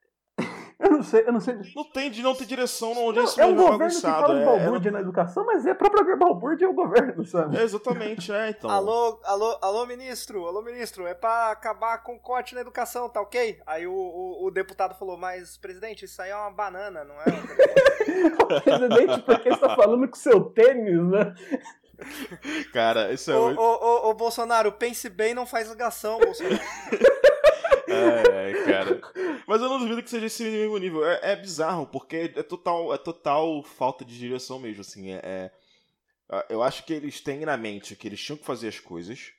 eu não sei, eu não sei. Não tem, de não ter direção onde Não, esse é um governo que bagunçado. fala de é- balbúrdia na educação, mas é a própria balbúrdia é o governo, sabe? É, exatamente, é, então. Alô, alô, alô, ministro, alô, ministro, é pra acabar com o corte na educação, tá ok? Aí o, o, o deputado falou, mas, presidente, isso aí é uma banana, não é? o presidente, porque está falando com seu tênis, né? Cara, isso é ô, muito. ô, ô, ô, Bolsonaro, pense bem, não faz ligação, Bolsonaro. É, é, cara. Mas eu não duvido que seja esse mesmo nível. É, é bizarro, porque é total, é total falta de direção mesmo, assim. É, é- eu acho que eles têm na mente que eles tinham que fazer as coisas.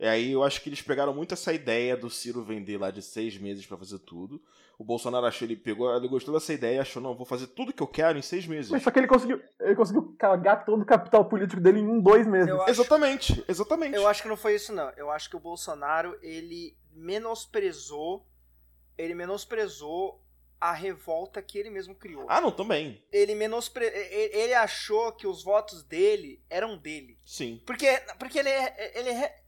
E aí eu acho que eles pegaram muito essa ideia do Ciro vender lá de seis meses para fazer tudo. O Bolsonaro achou, ele pegou, ele gostou dessa ideia e achou, não, vou fazer tudo que eu quero em seis meses. Mas só que ele conseguiu, ele conseguiu cagar todo o capital político dele em um, dois meses. Acho- Exatamente, exatamente. Eu acho que não foi isso, não. Eu acho que o Bolsonaro, ele menosprezou. Ele menosprezou a revolta que ele mesmo criou. Ah, não, também. Ele menospre... Ele achou que os votos dele eram dele. Sim. Porque, porque ele é. Ele é...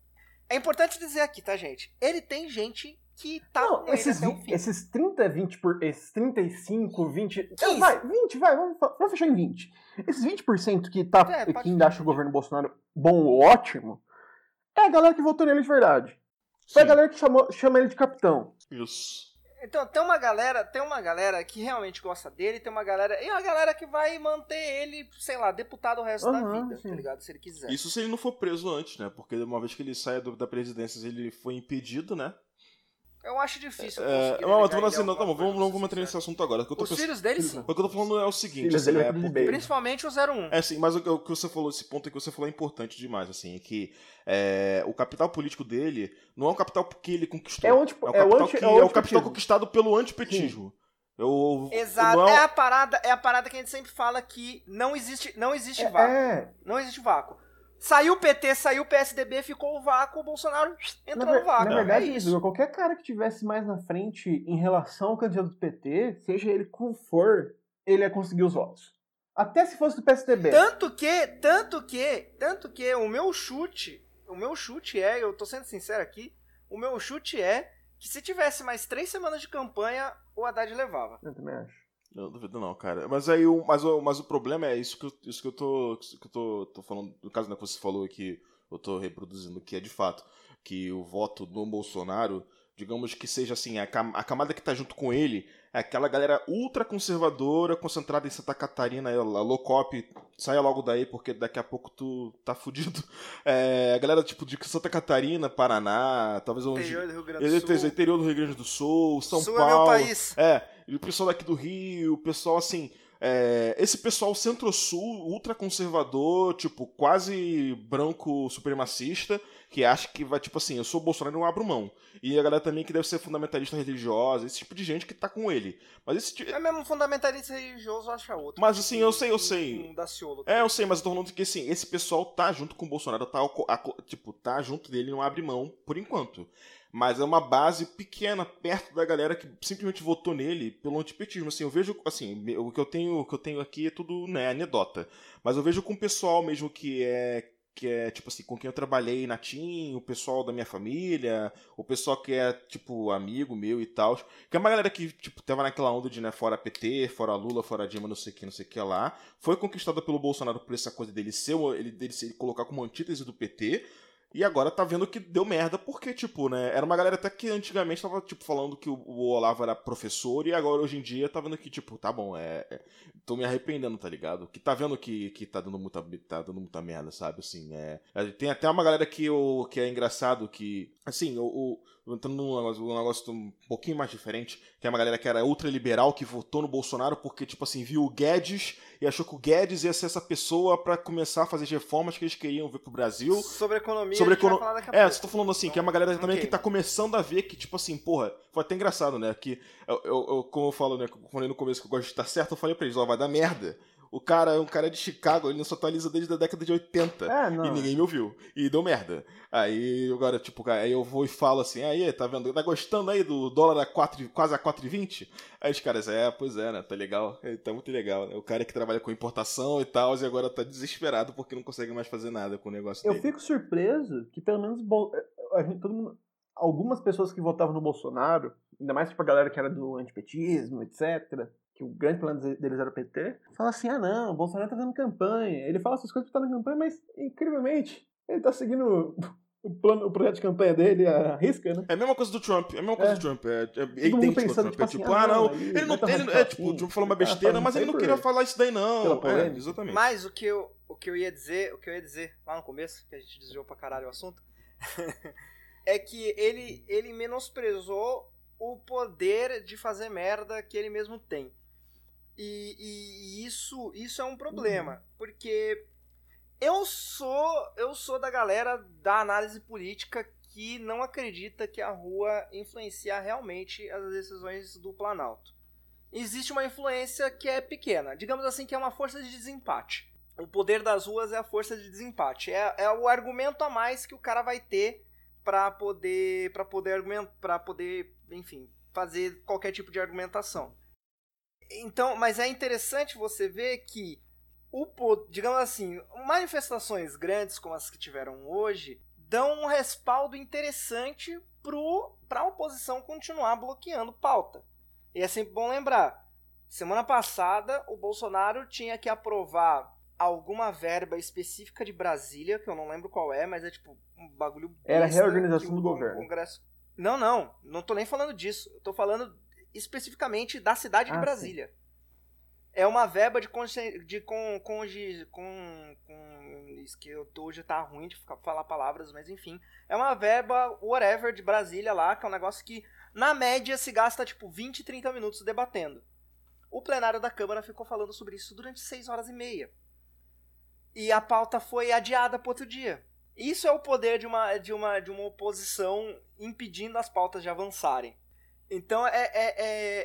é importante dizer aqui, tá, gente? Ele tem gente que tá Não, com ele esses, até o fim. esses 30, 20 por. Esses 35, 20. 15. Vai, 20, vai, vamos, vamos fechar em 20. Esses 20% que, tá, É, que ainda acha o governo Bolsonaro bom ou ótimo, é a galera que votou nele de verdade. Foi a Sim. galera que chamou, chama ele de capitão. Isso. Então, tem uma galera, tem uma galera que realmente gosta dele, tem uma galera. E uma galera que vai manter ele, sei lá, deputado o resto da Aham, vida, sim. tá ligado? Se ele quiser. Isso se ele não for preso antes, né? Porque uma vez que ele saia do- da presidência, ele foi impedido, né? Eu acho difícil. É, mas eu tô falando assim, não, tá bom, vamos, não vamos entrar nesse assunto agora. O que eu tô, Os pensando, filhos dele, sim. o que eu tô falando é o seguinte, Filhos assim, dele é é porque-. Principalmente o 01. É, sim, mas o, o que você falou, esse ponto que você falou é importante demais, assim, é que é, o capital político dele não é um capital que ele conquistou. É o anti- um é o capital anti- que é o é capital conquistado pelo antipetismo. Eu, Exato. não É é- a parada, é a parada que a gente sempre fala que não existe, não existe vácuo. É, Não existe vácuo. Saiu o PT, saiu o PSDB, ficou o vácuo, o Bolsonaro na, entrou ver- no vácuo. na verdade, é isso. Qualquer cara que tivesse mais na frente em relação ao candidato do PT, seja ele como for, ele ia conseguir os votos. Até se fosse do PSDB. Tanto que, tanto que, tanto que o meu chute, o meu chute é, eu tô sendo sincero aqui, o meu chute é que se tivesse mais três semanas de campanha, o Haddad levava. Eu também acho. Eu não duvido não, cara. Mas aí o, mas, o, mas o problema é isso que eu, isso que eu tô que eu tô, tô falando, no caso né, que você falou que eu tô reproduzindo que é de fato que o voto do Bolsonaro, digamos que seja assim, a, cam- a camada que tá junto com ele é aquela galera ultra conservadora, concentrada em Santa Catarina, a Locop, saia logo daí porque daqui a pouco tu tá fudido. É, a galera tipo de Santa Catarina, Paraná, talvez onde Interior do Rio Grande do Sul. interior do Rio Grande do Sul, São Sul é Paulo. meu país. É, e o pessoal daqui do Rio, o pessoal assim. é, esse pessoal centro-sul, ultraconservador, tipo, quase branco supremacista, que acha que vai, tipo assim, eu sou Bolsonaro e não abro mão. E a galera também que deve ser fundamentalista religiosa, esse tipo de gente que tá com ele. Mas esse tipo. É mesmo fundamentalista religioso acha outro. Mas assim, eu sei, eu sei. Um Daciolo. É, eu sei, mas eu tô falando que assim, esse pessoal tá junto com o Bolsonaro, tá, tipo, tá junto dele, não abre mão, por enquanto. Mas é uma base pequena, perto da galera que simplesmente votou nele pelo antipetismo. Assim, eu vejo, assim, o que eu tenho, o que eu tenho aqui é tudo, né, anedota. Mas eu vejo com o pessoal mesmo que é que é, tipo assim, com quem eu trabalhei na TIM, o pessoal da minha família, o pessoal que é, tipo, amigo meu e tal. Que é uma galera que, tipo, tava naquela onda de, né, fora PT, fora Lula, fora Dilma, não sei o que, não sei que lá. Foi conquistada pelo Bolsonaro por essa coisa dele ser, ele, dele se colocar como antítese do PT. E agora tá vendo que deu merda, porque, tipo, né, era uma galera até que antigamente tava, tipo, falando que o, Olavo era professor, e agora, hoje em dia, tá vendo que, tipo, tá bom, é... é tô me arrependendo, tá ligado? Que tá vendo que, que tá dando muita, tá dando muita merda, sabe, assim, é... é, Tem até uma galera que, o, que é engraçado, que, assim, o... o entrando num negócio, um negócio um pouquinho mais diferente, que é uma galera que era ultraliberal, que votou no Bolsonaro porque, tipo assim, viu o Guedes e achou que o Guedes ia ser essa pessoa pra começar a fazer as reformas que eles queriam ver pro Brasil. Sobre economia, Sobre econo- falar daqui a É, você tá falando assim, que é uma galera também Ok. que tá começando a ver que, tipo assim, porra, foi até engraçado, né? Que eu, eu- eu- como eu falo, né? Como eu falei no começo que eu gosto de estar certo, eu falei pra eles, ó, vai dar merda. O cara é um cara de Chicago, ele não se atualiza desde a década de 80. É, não. E ninguém me ouviu. E deu merda. Aí agora, tipo, aí eu vou e falo assim, aí, tá vendo? Tá gostando aí do dólar a 4, quase a 4,20? Aí os caras, é, pois é, né? Tá legal. É, Tá muito legal. né? O cara que trabalha com importação e tal, e agora tá desesperado porque não consegue mais fazer nada com o negócio Eu dele. fico surpreso que pelo menos Bol- a gente, todo mundo, algumas pessoas que votavam no Bolsonaro, ainda mais tipo a galera que era do antipetismo, etc., que o grande plano deles era o PT, fala assim: ah não, o Bolsonaro tá fazendo campanha. Ele fala essas coisas porque tá na campanha, mas incrivelmente ele tá seguindo o, plano, o projeto de campanha dele, a risca, né? É a mesma coisa do Trump, é a mesma coisa É. do Trump. É, é mundo idêntico ao pensando, Trump. tipo é assim, tipo, ah, ah, não, não, ele não, tá ele, é tipo, o Trump falou uma tá besteira, mas ele não queria falar isso daí não. É, exatamente. Mas o que, eu, o que eu ia dizer, o que eu ia dizer lá no começo, que a gente desviou pra caralho o assunto, é que ele, ele menosprezou o poder de fazer merda que ele mesmo tem. E, e- e isso, isso é um problema, porque eu sou eu sou da galera da análise política que não acredita que a rua influencia realmente as decisões do Planalto. Existe uma influência que é pequena, digamos assim que é uma força de desempate. O poder das ruas é a força de desempate, é, é o argumento a mais que o cara vai ter para poder para poder argumentar, para poder, enfim, fazer qualquer tipo de argumentação. Então, mas é interessante você ver que o digamos assim, manifestações grandes como as que tiveram hoje dão um respaldo interessante para a oposição continuar bloqueando pauta. E é sempre bom lembrar: semana passada o Bolsonaro tinha que aprovar alguma verba específica de Brasília, que eu não lembro qual é, mas é tipo um bagulho. Era a reorganização do governo. Congresso... Não, não, não tô nem falando disso. Eu tô falando especificamente da cidade de ah, Brasília. Sim é uma verba de, de com, com, com, com isso que eu tô, hoje tá ruim de falar palavras, mas enfim, é uma verba whatever de Brasília lá, que é um negócio que na média se gasta tipo 20, 30 minutos debatendo. O plenário da Câmara ficou falando sobre isso durante 6 horas e meia. E a pauta foi adiada para outro dia. Isso é o poder de uma, de uma, de uma oposição impedindo as pautas de avançarem. Então é, é,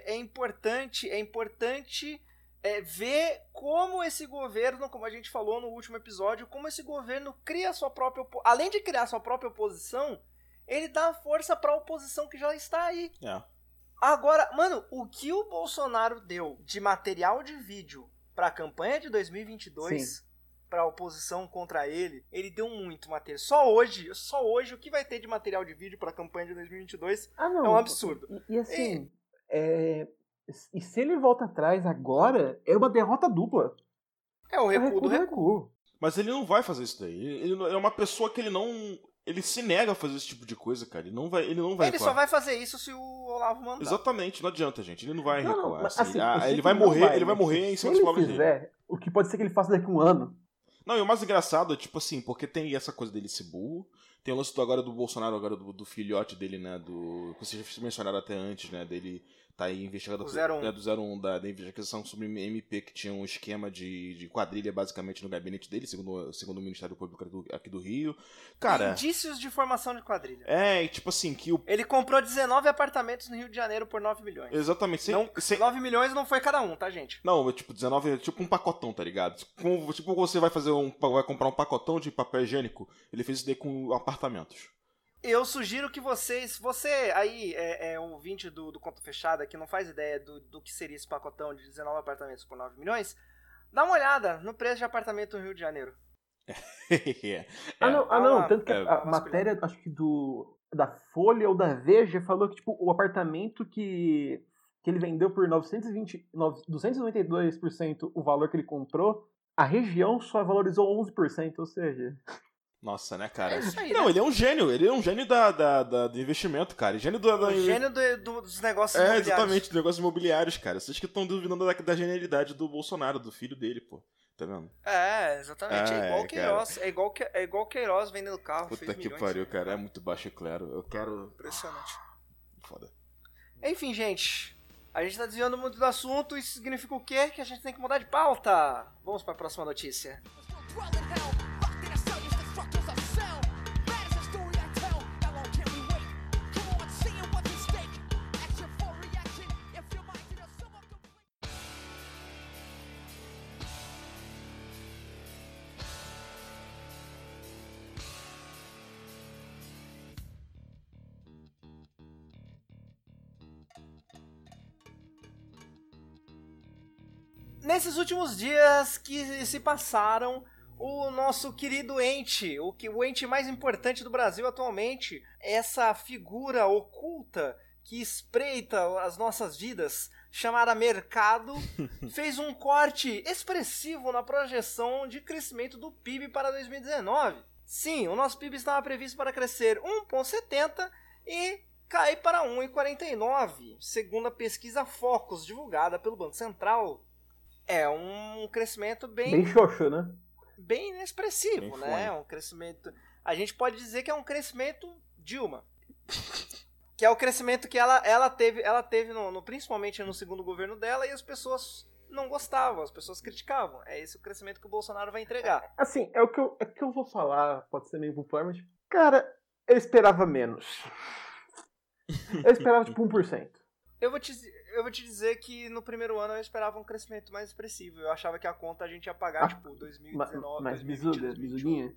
é, é importante, é importante é, ver como esse governo, como a gente falou no último episódio, como esse governo cria sua própria. Além de criar sua própria oposição, ele dá força para a oposição que já está aí. É. Agora, mano, o que o Bolsonaro deu de material de vídeo para a campanha de 2022 para a oposição contra ele, ele deu muito material. Só hoje, só hoje o que vai ter de material de vídeo para a campanha de 2022 ah, é um absurdo. E, e assim, e... É, e se ele volta atrás agora, é uma derrota dupla. É o recuo, é recuo do recuo. recuo. Mas ele não vai fazer isso daí. Ele, ele é uma pessoa que ele não. Ele se nega a fazer esse tipo de coisa, cara. Ele não vai. Ele, não vai ele só vai fazer isso se o Olavo mandar. Exatamente, não adianta, gente. Ele não vai não, recuar. Não, assim, assim, ah, ele vai morrer, vai, ele vai morrer em cima dos palavras dele. O que pode ser que ele faça daqui a um ano. Não, e o mais engraçado é, tipo assim, porque tem essa coisa dele ser burro. Tem o lance do, agora do Bolsonaro, agora do, do filhote dele, né? Do. Que vocês já mencionaram até antes, né? Dele tá aí investigando o 01. Né, do 01 da, da investigação sobre MP que tinha um esquema de, de quadrilha basicamente no gabinete dele, segundo, segundo o Ministério Público aqui do, aqui do Rio. Cara. Indícios de formação de quadrilha. É, e tipo assim, que o. Ele comprou 19 apartamentos no Rio de Janeiro por 9 milhões. Exatamente. Sem, não, sem... 9 milhões não foi cada um, tá, gente? Não, tipo, 19 é tipo um pacotão, tá ligado? Como, tipo, você vai fazer um. Vai comprar um pacotão de papel higiênico, ele fez isso daí com apartamentos eu sugiro que vocês. Você aí é, é um ouvinte do, do Conto Fechado que não faz ideia do, do que seria esse pacotão de 19 apartamentos por 9 milhões. Dá uma olhada no preço de apartamento no Rio de Janeiro. é. Ah, não, ah, não. Tanto que a, é, a matéria, acho que do. Da Folha ou da Veja falou que tipo, o apartamento que, que ele vendeu por 920, 292% o valor que ele comprou, a região só valorizou 11%, ou seja. Nossa, né, cara? É aí, não, né? ele é um gênio. Ele é um gênio da, da, da do investimento, cara. Gênio do, da... gênio do, do, dos negócios é, imobiliários. É, exatamente, dos negócios imobiliários, cara. Vocês que estão duvidando da, da genialidade do Bolsonaro, do filho dele, pô. Tá vendo? É, exatamente. É, é igual o Queiroz. É igual, é igual Queiroz vendendo carro. Puta que pariu, cara. É muito baixo, claro. Eu quero. Impressionante. Foda. Enfim, gente. A gente tá desviando muito do assunto. Isso significa o quê? Que a gente tem que mudar de pauta. Vamos para a próxima notícia. Nesses últimos dias que se passaram, o nosso querido ente, o, que, o ente mais importante do Brasil atualmente, essa figura oculta que espreita as nossas vidas, chamada mercado, fez um corte expressivo na projeção de crescimento do PIB para 2019. Sim, o nosso PIB estava previsto para crescer 1,70 e cair para 1,49, segundo a pesquisa Focus divulgada pelo Banco Central é um crescimento bem. Bem xoxo, né? Bem inexpressivo, bem né? Um crescimento. A gente pode dizer que é um crescimento Dilma. que é o crescimento que ela, ela teve, ela teve no, no, principalmente no segundo governo dela, e as pessoas não gostavam, as pessoas criticavam. É esse o crescimento que o Bolsonaro vai entregar. Assim, é o que eu, é que eu vou falar, pode ser meio popular, mas, cara, Eu esperava menos. Eu esperava tipo 1%. Eu vou, te, eu vou te dizer que no primeiro ano eu esperava um crescimento mais expressivo. Eu achava que a conta a gente ia pagar, Ah, tipo, 2019, Mas 2020, bisuga, 2021. bisuguinha,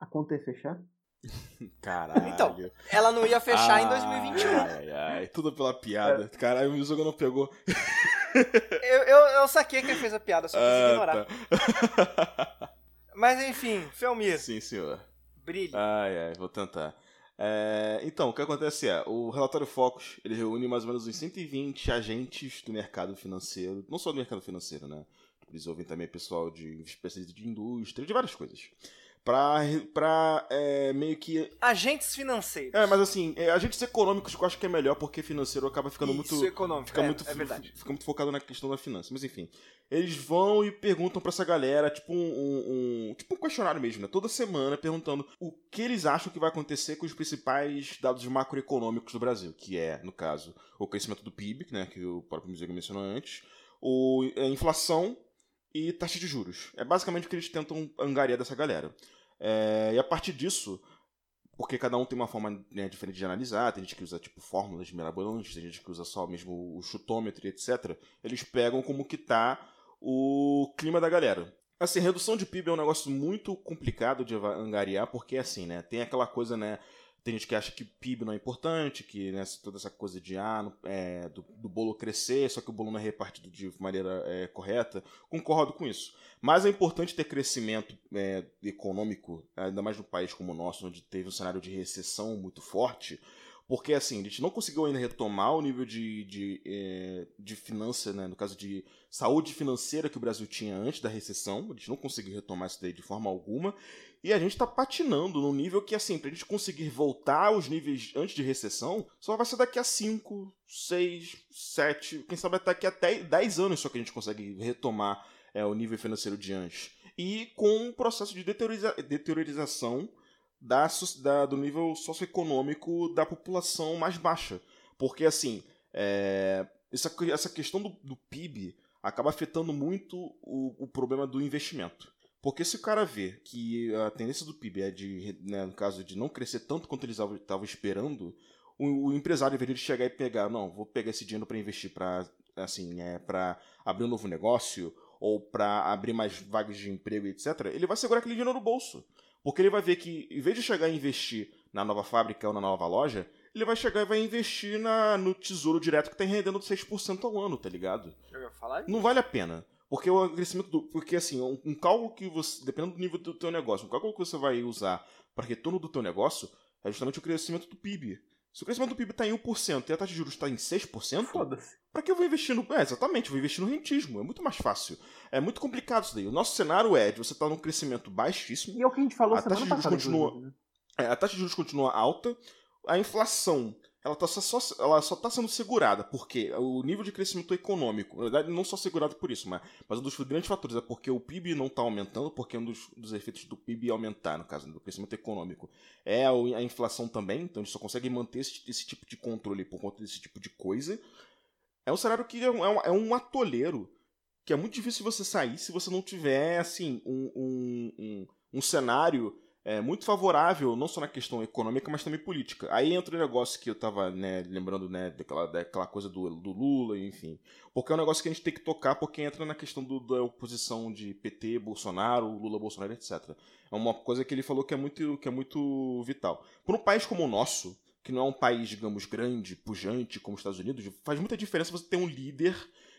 a conta ia fechar? Caralho. Então, Ela não ia fechar em Ai, 2021. Ai, ai, tudo pela piada. Caralho, o Mizuga não pegou. Eu, eu, eu saquei que ele fez a piada, só quis Ah, ignorar. tá. Mas enfim, Felmir, Sim, senhor. brilhe. Ai, ai, vou tentar. É, então, o que acontece é, o relatório Focus, ele reúne mais ou menos uns 120 agentes do mercado financeiro, não só do mercado financeiro, né? Eles ouvem também pessoal de especialistas de indústria, de várias coisas. Pra, pra é, meio que... Agentes financeiros. É, mas assim, é, agentes econômicos que eu acho que é melhor, porque financeiro acaba ficando Isso, muito... econômico. Fica, é, muito, é verdade. fica muito focado na questão da finança. Mas enfim. Eles vão e perguntam pra essa galera, tipo um, um- um- tipo um questionário mesmo, né? Toda semana perguntando o que eles acham que vai acontecer com os principais dados macroeconômicos do Brasil, que é, no caso, o crescimento do PIB, né? Que o próprio Museu mencionou antes, o, a inflação e taxa de juros. É basicamente o que eles tentam angariar dessa galera. É, e a partir disso, porque cada um tem uma forma né, diferente de analisar, tem gente que usa tipo fórmulas mirabolantes, tem gente que usa só mesmo o chutômetro etc. Eles pegam como que tá o clima da galera. Assim, redução de PIB é um negócio muito complicado de angariar, porque assim, né, tem aquela coisa, né, tem gente que acha que PIB não é importante, que né, toda essa coisa de ah, é, do, do bolo crescer, só que o bolo não é repartido de maneira é, correta. Concordo com isso. Mas é importante ter crescimento é, econômico, ainda mais num país como o nosso, onde teve um cenário de recessão muito forte, porque assim, a gente não conseguiu ainda retomar o nível de, de, é, de finança, né, no caso de saúde financeira que o Brasil tinha antes da recessão, a gente não conseguiu retomar isso daí de forma alguma, e a gente está patinando num nível que, assim, pra gente conseguir voltar aos níveis antes de recessão, só vai ser daqui a 5, 6, 7, quem sabe até daqui a 10 anos só que a gente consegue retomar é, o nível financeiro de antes. E com um processo de deterioriza- deteriorização da, da- do nível socioeconômico da população mais baixa. Porque, assim, é, essa, essa questão do, do PIB acaba afetando muito o, o problema do investimento. Porque se o cara vê que a tendência do PIB é de, né, no caso, de não crescer tanto quanto eles estavam esperando, o, o empresário, em vez de chegar e pegar, não, vou pegar esse dinheiro para investir para assim, é, para abrir um novo negócio ou para abrir mais vagas de emprego, etc., ele vai segurar aquele dinheiro no bolso. Porque ele vai ver que, em vez de chegar e investir na nova fábrica ou na nova loja, ele vai chegar e vai investir na, no tesouro direto que tá rendendo 6% ao ano, tá ligado? Eu ia falar Não vale a pena. Porque o crescimento do. Porque assim, um, um cálculo que você. Dependendo do nível do teu negócio, um cálculo que você vai usar para retorno do teu negócio é justamente o crescimento do PIB. Se o crescimento do PIB está em 1% e a taxa de juros está em 6%, Foda-se. Pra que eu vou investir no. É, exatamente, eu vou investir no rentismo. É muito mais fácil. É muito complicado isso daí. O nosso cenário é de você estar num crescimento baixíssimo, E é o que a gente falou A taxa semana de juros passada. continua- né? é, a taxa de juros continua alta, a inflação. Ela, tá só, ela só está sendo segurada, porque o nível de crescimento econômico, na verdade, não só segurado por isso, mas, mas um dos grandes fatores é porque o PIB não está aumentando, porque um dos, dos efeitos do PIB aumentar, no caso do crescimento econômico, é a, a inflação também, então gente só consegue manter esse, esse tipo de controle por conta desse tipo de coisa. É um cenário que é um, é um, é atoleiro que é muito difícil você sair se você não tiver, assim, um, um, um, um cenário é, muito favorável, não só na questão econômica, mas também política. Aí entra o negócio que eu tava né, lembrando né, daquela, daquela coisa do, do Lula, enfim. Porque é um negócio que a gente tem que tocar, porque entra na questão do- da oposição de PT, Bolsonaro, Lula, Bolsonaro, etc. É uma coisa que ele falou que é muito, que é muito vital. Para um país como o nosso, que não é um país, digamos, grande, pujante, como os Estados Unidos, faz muita diferença você ter um líder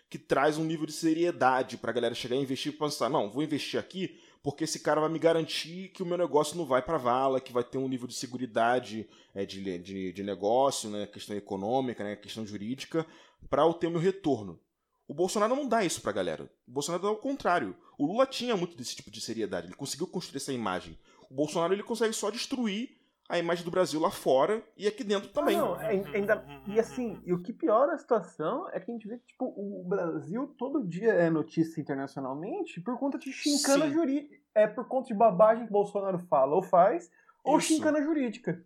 que traz um nível de seriedade pra galera chegar e investir e pensar, não, vou investir aqui porque esse cara vai me garantir que o meu negócio não vai pra vala, que vai ter um nível de seguridade é, de, de, de negócio, né, questão econômica, né, questão jurídica, para eu ter o meu retorno. O Bolsonaro não dá isso pra galera. O Bolsonaro dá o contrário. O Lula tinha muito desse tipo de seriedade, ele conseguiu construir essa imagem. O Bolsonaro ele consegue só destruir a imagem do Brasil lá fora e aqui dentro também. Ah, não, é- ainda, e assim, e o que piora a situação é que a gente vê que tipo, o Brasil todo dia é notícia internacionalmente por conta de chincana jurídica. É por conta de babagem que Bolsonaro fala ou faz, ou Isso. chincana jurídica.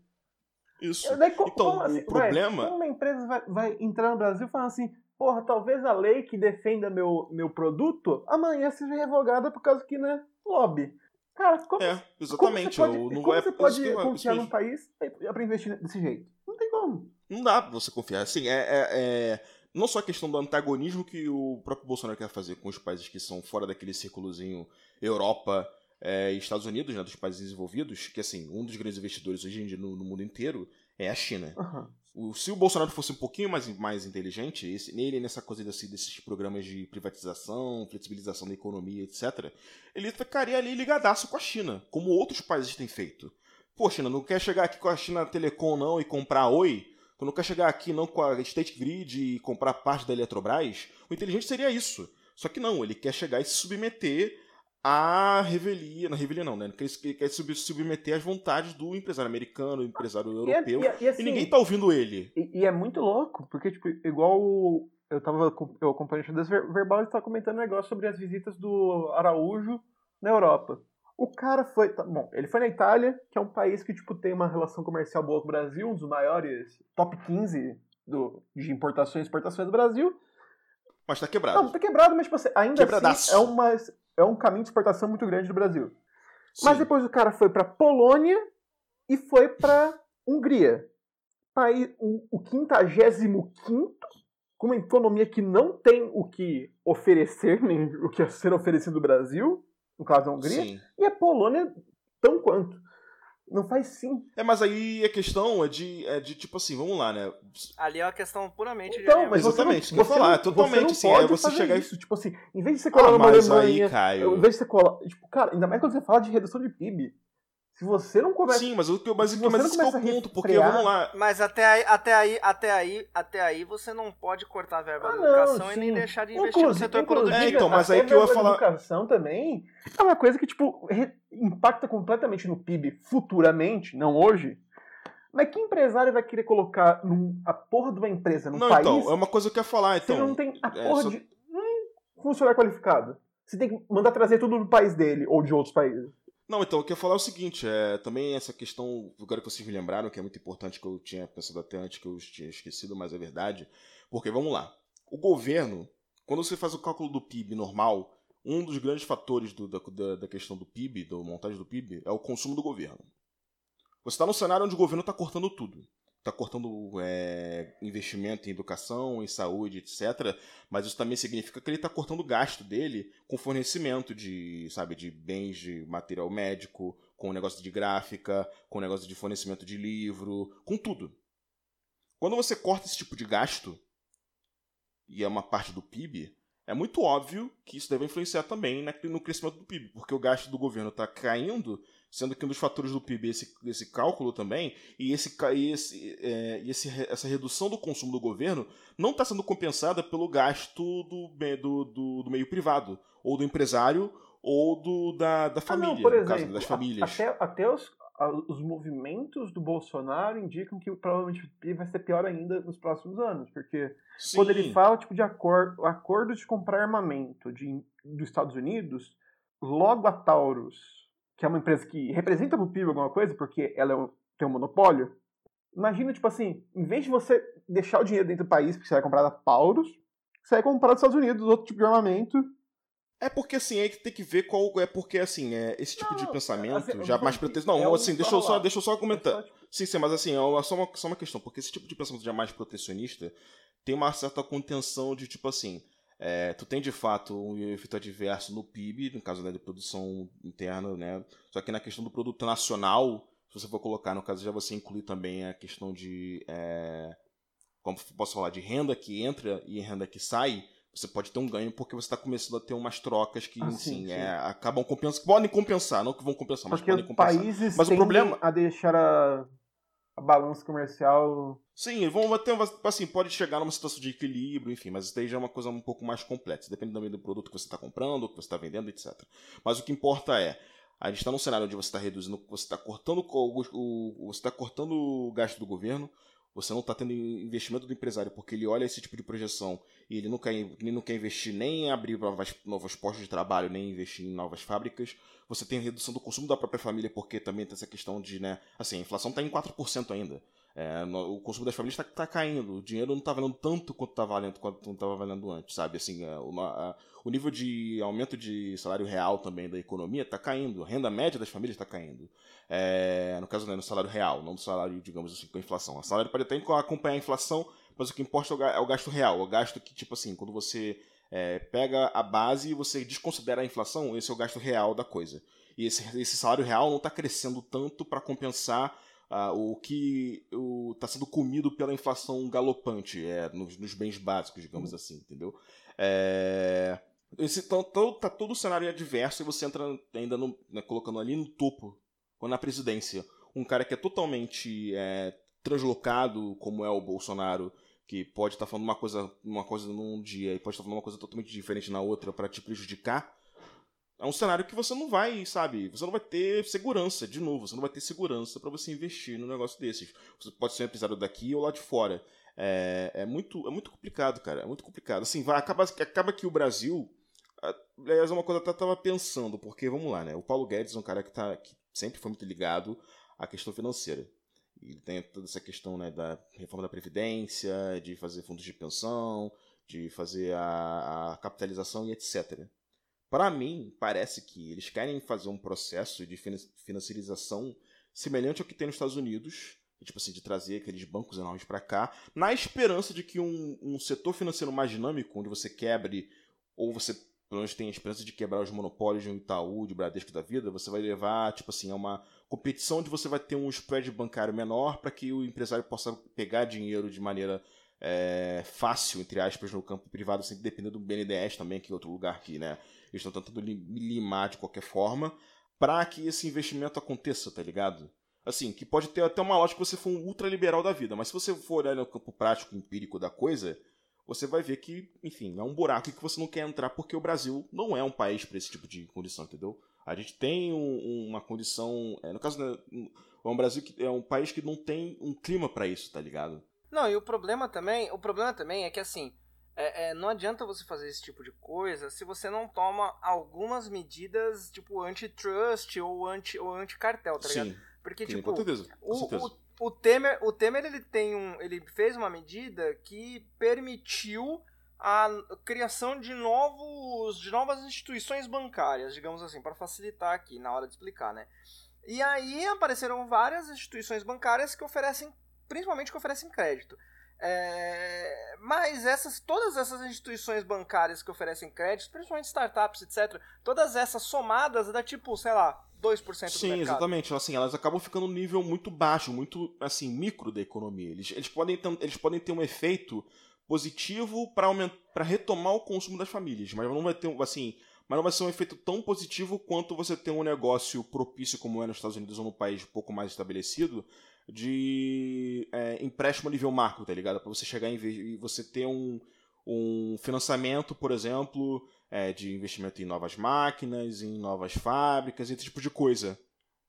Isso. Daí, Então, como o assim, problema- Vai, como uma empresa vai, vai entrar no Brasil falando assim, porra, talvez a lei que defenda meu, meu produto amanhã seja revogada por causa que, né, lobby. Cara, como, É, exatamente. como você pode, não como é, você pode eu- confiar num país é pra investir desse jeito? Não tem como. Não dá pra você confiar. Assim, é, é- é- não só a questão do antagonismo que o próprio Bolsonaro quer fazer com os países que são fora daquele círculozinho Europa é, e Estados Unidos, né, dos países desenvolvidos, que assim, um dos grandes investidores hoje em dia no, no mundo inteiro é a China. Aham. Se o Bolsonaro fosse um pouquinho mais, mais inteligente, esse, nele, nessa coisa desse, desses programas de privatização, flexibilização da economia, etc., ele ficaria ali ligadaço com a China, como outros países têm feito. Pô, China, não quer chegar aqui com a China Telecom não e comprar Oi? Tu não quer chegar aqui não com a State Grid e comprar parte da Eletrobras? O inteligente seria isso. Só que não, ele quer chegar e se submeter à revelia, na revelia não, né? Quer, sub- submeter às vontades do empresário americano, do empresário E, é- europeu. e é- e assim, E ninguém tá ouvindo ele. E, e é muito louco, porque, tipo, igual eu tava eu acompanhando o verbal, ele tava comentando um negócio sobre as visitas do Araújo na Europa. O cara foi. tá, bom, ele foi na Itália, que é um país que, tipo, tem uma relação comercial boa com o Brasil, um dos maiores top 15 do, de importações e exportações do Brasil. Mas tá quebrado. Não, tá quebrado, mas, tipo, assim, ainda assim, é, uma, é um caminho de exportação muito grande do Brasil. Mas Sim. depois o cara foi pra Polônia e foi pra Hungria. País, o, o 55 com uma economia que não tem o que oferecer, nem o que é ser oferecido no Brasil, no caso a Hungria, Sim. e a Polônia tão quanto. Não faz sim. É, mas aí a questão é de, é de tipo assim, vamos lá, né? Ali é uma questão puramente de Então, mas você Exatamente, não, eu ia você falar, não- é totalmente você não assim, é pode você fazer chegar e- isso. Tipo assim, em vez de você colar Ah, numa mas Alemanha, aí, Caio. em vez de você colar. Tipo, cara, ainda mais quando você fala de redução de PIB. Se você não começa. Sim, mas, o que eu- mas, você mas não esse que é o ponto, porque vamos lá. Mas até aí, até aí, até aí, até aí você não pode cortar a verba Ah, da não, educação e nem deixar de investir no Inclusive- setor inclusive, produtivo. É, então, mas aí que eu ia falar- educação também é uma coisa que, tipo, re- impacta completamente no PIB futuramente, não hoje. Mas que empresário vai querer colocar num- a porra de uma empresa num Não, país então, é uma coisa que eu ia falar, então. não tem a é, porra só- de um funcionário qualificado? Você tem que mandar trazer tudo do país dele ou de outros países. Não, então, o que eu ia falar é o seguinte, é também essa questão, agora que vocês me lembraram, que é muito importante, que eu tinha pensado até antes, que eu tinha esquecido, mas é verdade. Porque, vamos lá, o governo, quando você faz o cálculo do PIB normal, um dos grandes fatores do- da, da, da questão do PIB, da montagem do PIB, é o consumo do governo. Você está num cenário onde o governo está cortando tudo. Está cortando é, investimento em educação, em saúde, etc. Mas isso também significa que ele está cortando o gasto dele com fornecimento de, sabe, de bens de material médico, com o negócio de gráfica, com o negócio de fornecimento de livro, com tudo. Quando você corta esse tipo de gasto, e é uma parte do PIB, é muito óbvio que isso deve influenciar também no crescimento do PIB, porque o gasto do governo está caindo, sendo que um dos fatores do PIB esse, esse cálculo também, e, esse, e esse, é, esse essa redução do consumo do governo não está sendo compensada pelo gasto do, do, do, do meio privado, ou do empresário, ou do, da, da família, Ah, não, por exemplo, caso das famílias. até, até os, os movimentos do Bolsonaro indicam que provavelmente o PIB vai ser pior ainda nos próximos anos, porque Sim. quando ele fala tipo de acordo, acordo de comprar armamento de, dos Estados Unidos, logo a Taurus, que é uma empresa que representa pro PIB alguma coisa, porque ela é um- tem um monopólio, imagina, tipo assim, em vez de você deixar o dinheiro dentro do país, porque você vai comprar da Taurus, você vai comprar dos Estados Unidos outro tipo de armamento. É porque assim, aí que tem que ver qual. É porque assim, é, esse tipo de Não, pensamento assim, já mais protecionista. Não, é um assim, deixa eu, só, deixa eu só comentar. É só, tipo, Sim, sim, mas assim, é só uma, só uma questão, porque esse tipo de pensamento já mais protecionista tem uma certa contenção de tipo assim. É, tu tem de fato um efeito adverso no PIB, no caso né, de produção interna, né? Só que na questão do produto nacional, se você for colocar, no caso, já você inclui também a questão de. é, como posso falar, de renda que entra e renda que sai, você pode ter um ganho porque você está começando a ter umas trocas que, Ah, assim, sim, sim. é, acabam compensando. Podem compensar, não que vão compensar, mas Porque podem os compensar. países Mas o problema- a deixar a, a balança comercial. Sim, vão ter, assim, pode chegar numa situação de equilíbrio, enfim, mas isso já é uma coisa um pouco mais complexa, depende também do produto que você está comprando, que você está vendendo, etc. Mas o que importa é, a gente está num cenário onde você está reduzindo, você está cortando o, o- você está cortando o gasto do governo, você não está tendo investimento do empresário porque ele olha esse tipo de projeção e ele não quer, ele não quer investir nem em abrir novas, novos postos de trabalho, nem investir em novas fábricas. Você tem redução do consumo da própria família porque também tem essa questão de, né, assim, a inflação está em 4% ainda. É, no, o consumo das famílias está tá caindo, o dinheiro não está valendo tanto quanto estava valendo, quanto estava valendo antes, sabe? Assim, é, uma, a, o nível de aumento de salário real também da economia está caindo, a renda média das famílias está caindo. É, no caso, né, no salário real, não no salário, digamos assim, com a inflação. O salário pode até acompanhar a inflação, mas o que importa é o gasto real, o gasto que, tipo assim, quando você é, pega a base e você desconsidera a inflação, esse é o gasto real da coisa. E esse, esse salário real não está crescendo tanto para compensar uh, o que está sendo comido pela inflação galopante é, nos, nos bens básicos, digamos uhum. assim, entendeu? É, esse, então, então, tá todo o cenário adverso e você entra ainda no, né, colocando ali no topo, na presidência, um cara que é totalmente é, translocado, como é o Bolsonaro, que pode estar tá falando uma coisa, uma coisa num dia e pode estar tá falando uma coisa totalmente diferente na outra para te prejudicar. É um cenário que você não vai, sabe? Você não vai ter segurança, de novo, você não vai ter segurança para você investir num negócio desses. Você pode ser um empresário daqui ou lá de fora. É, é, muito, é muito complicado, cara. É muito complicado. Assim, vai, acaba, acaba que o Brasil. Aliás, é uma coisa que eu tava pensando, porque vamos lá, né? O Paulo Guedes é um cara que, tá, que sempre foi muito ligado à questão financeira. Ele tem toda essa questão né, da reforma da Previdência, de fazer fundos de pensão, de fazer a, a capitalização e etc. Para mim, parece que eles querem fazer um processo de financiarização semelhante ao que tem nos Estados Unidos, tipo assim, de trazer aqueles bancos enormes para cá, na esperança de que um, um setor financeiro mais dinâmico, onde você quebre, ou você pelo menos tem a esperança de quebrar os monopólios de um Itaú, de Bradesco da vida, você vai levar, tipo assim, a uma competição onde você vai ter um spread bancário menor para que o empresário possa pegar dinheiro de maneira é, fácil, entre aspas, no campo privado, sem depender do BNDES também, que é outro lugar que, né, eles estão tentando limar de qualquer forma, para que esse investimento aconteça, tá ligado? Assim, que pode ter até uma lógica que você for um ultraliberal da vida, mas se você for olhar no campo prático, empírico da coisa, você vai ver que, enfim, é um buraco que você não quer entrar porque o Brasil não é um país para esse tipo de condição, entendeu? A gente tem um, uma condição. É, no caso, né, o Brasil é um país que não tem um clima para isso, tá ligado? Não, e o problema também, o problema também é que assim, é, é, não adianta você fazer esse tipo de coisa se você não toma algumas medidas tipo antitrust ou anti ou anti-cartel, tá ligado? Sim, Porque sim, tipo, com certeza, com o, certeza. O, o Temer, o Temer ele tem um, ele fez uma medida que permitiu a criação de novos, de novas instituições bancárias, digamos assim, para facilitar aqui na hora de explicar, né? E aí apareceram várias instituições bancárias que oferecem, principalmente que oferecem crédito. É, mas essas, todas essas instituições bancárias que oferecem crédito, principalmente startups, etc., todas essas somadas dá tipo, sei lá, 2% do Sim, mercado. exatamente. Assim, elas acabam ficando num nível muito baixo, muito assim, micro da economia. Eles, eles, podem, ter, eles podem ter um efeito positivo para retomar o consumo das famílias, mas não vai ter assim, mas não vai ser um efeito tão positivo quanto você ter um negócio propício como é nos Estados Unidos ou no país um pouco mais estabelecido de é, empréstimo a nível macro, tá ligado? Para você chegar em você ter um, um financiamento, por exemplo, é, de investimento em novas máquinas, em novas fábricas, esse tipo de coisa.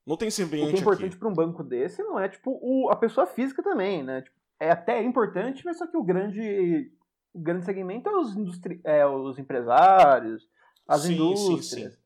Não tem esse ambiente O que é importante para um banco desse não é tipo o, a pessoa física também, né? Tipo, é até importante, mas só que o grande, o grande segmento é os, industri é, os empresários, as sim, indústrias. Sim, sim.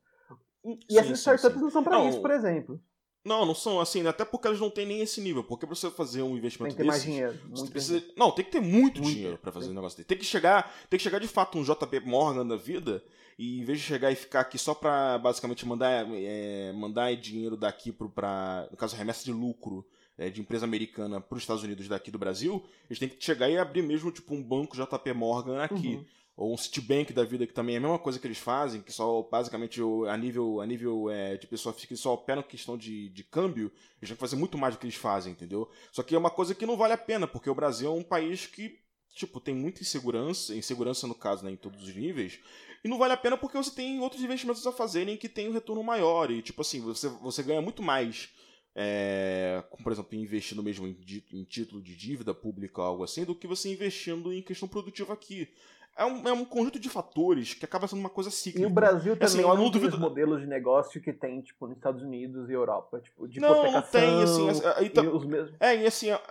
E, e essas startups não são para isso, por exemplo. Não, não são assim, até porque elas não têm nem esse nível. Porque pra você fazer um investimento tem que ter desses, mais dinheiro. Você precisa... Não, tem que ter muito, muito dinheiro para fazer um negócio desse. Tem que chegar, tem que chegar de fato um JP Morgan da vida e em vez de chegar e ficar aqui só pra basicamente mandar, é, mandar dinheiro daqui pro, pra, no caso, remessa de lucro é, de empresa americana para os Estados Unidos daqui do Brasil, eles têm que chegar e abrir mesmo tipo um banco JP Morgan aqui. Uhum ou um Citibank da vida, que também é a mesma coisa que eles fazem, que só basicamente a nível, a nível é, de pessoa física só opera questão de, de câmbio, eles têm que fazer muito mais do que eles fazem, entendeu? Só que é uma coisa que não vale a pena, porque o Brasil é um país que, tipo, tem muita insegurança, insegurança no caso, né, em todos os níveis, e não vale a pena porque você tem outros investimentos a fazerem que tem um retorno maior, e tipo assim, você, você ganha muito mais é, como, por exemplo, investindo mesmo em, em, título de dívida pública ou algo assim, do que você investindo em questão produtiva aqui é um, é um conjunto de fatores que acaba sendo uma coisa cíclica. E o Brasil assim, também assim, não tem os modelos de negócio que tem, tipo, nos Estados Unidos e Europa, tipo, de não, não tem, assim, aí tá, os mesmos... É, e assim, é,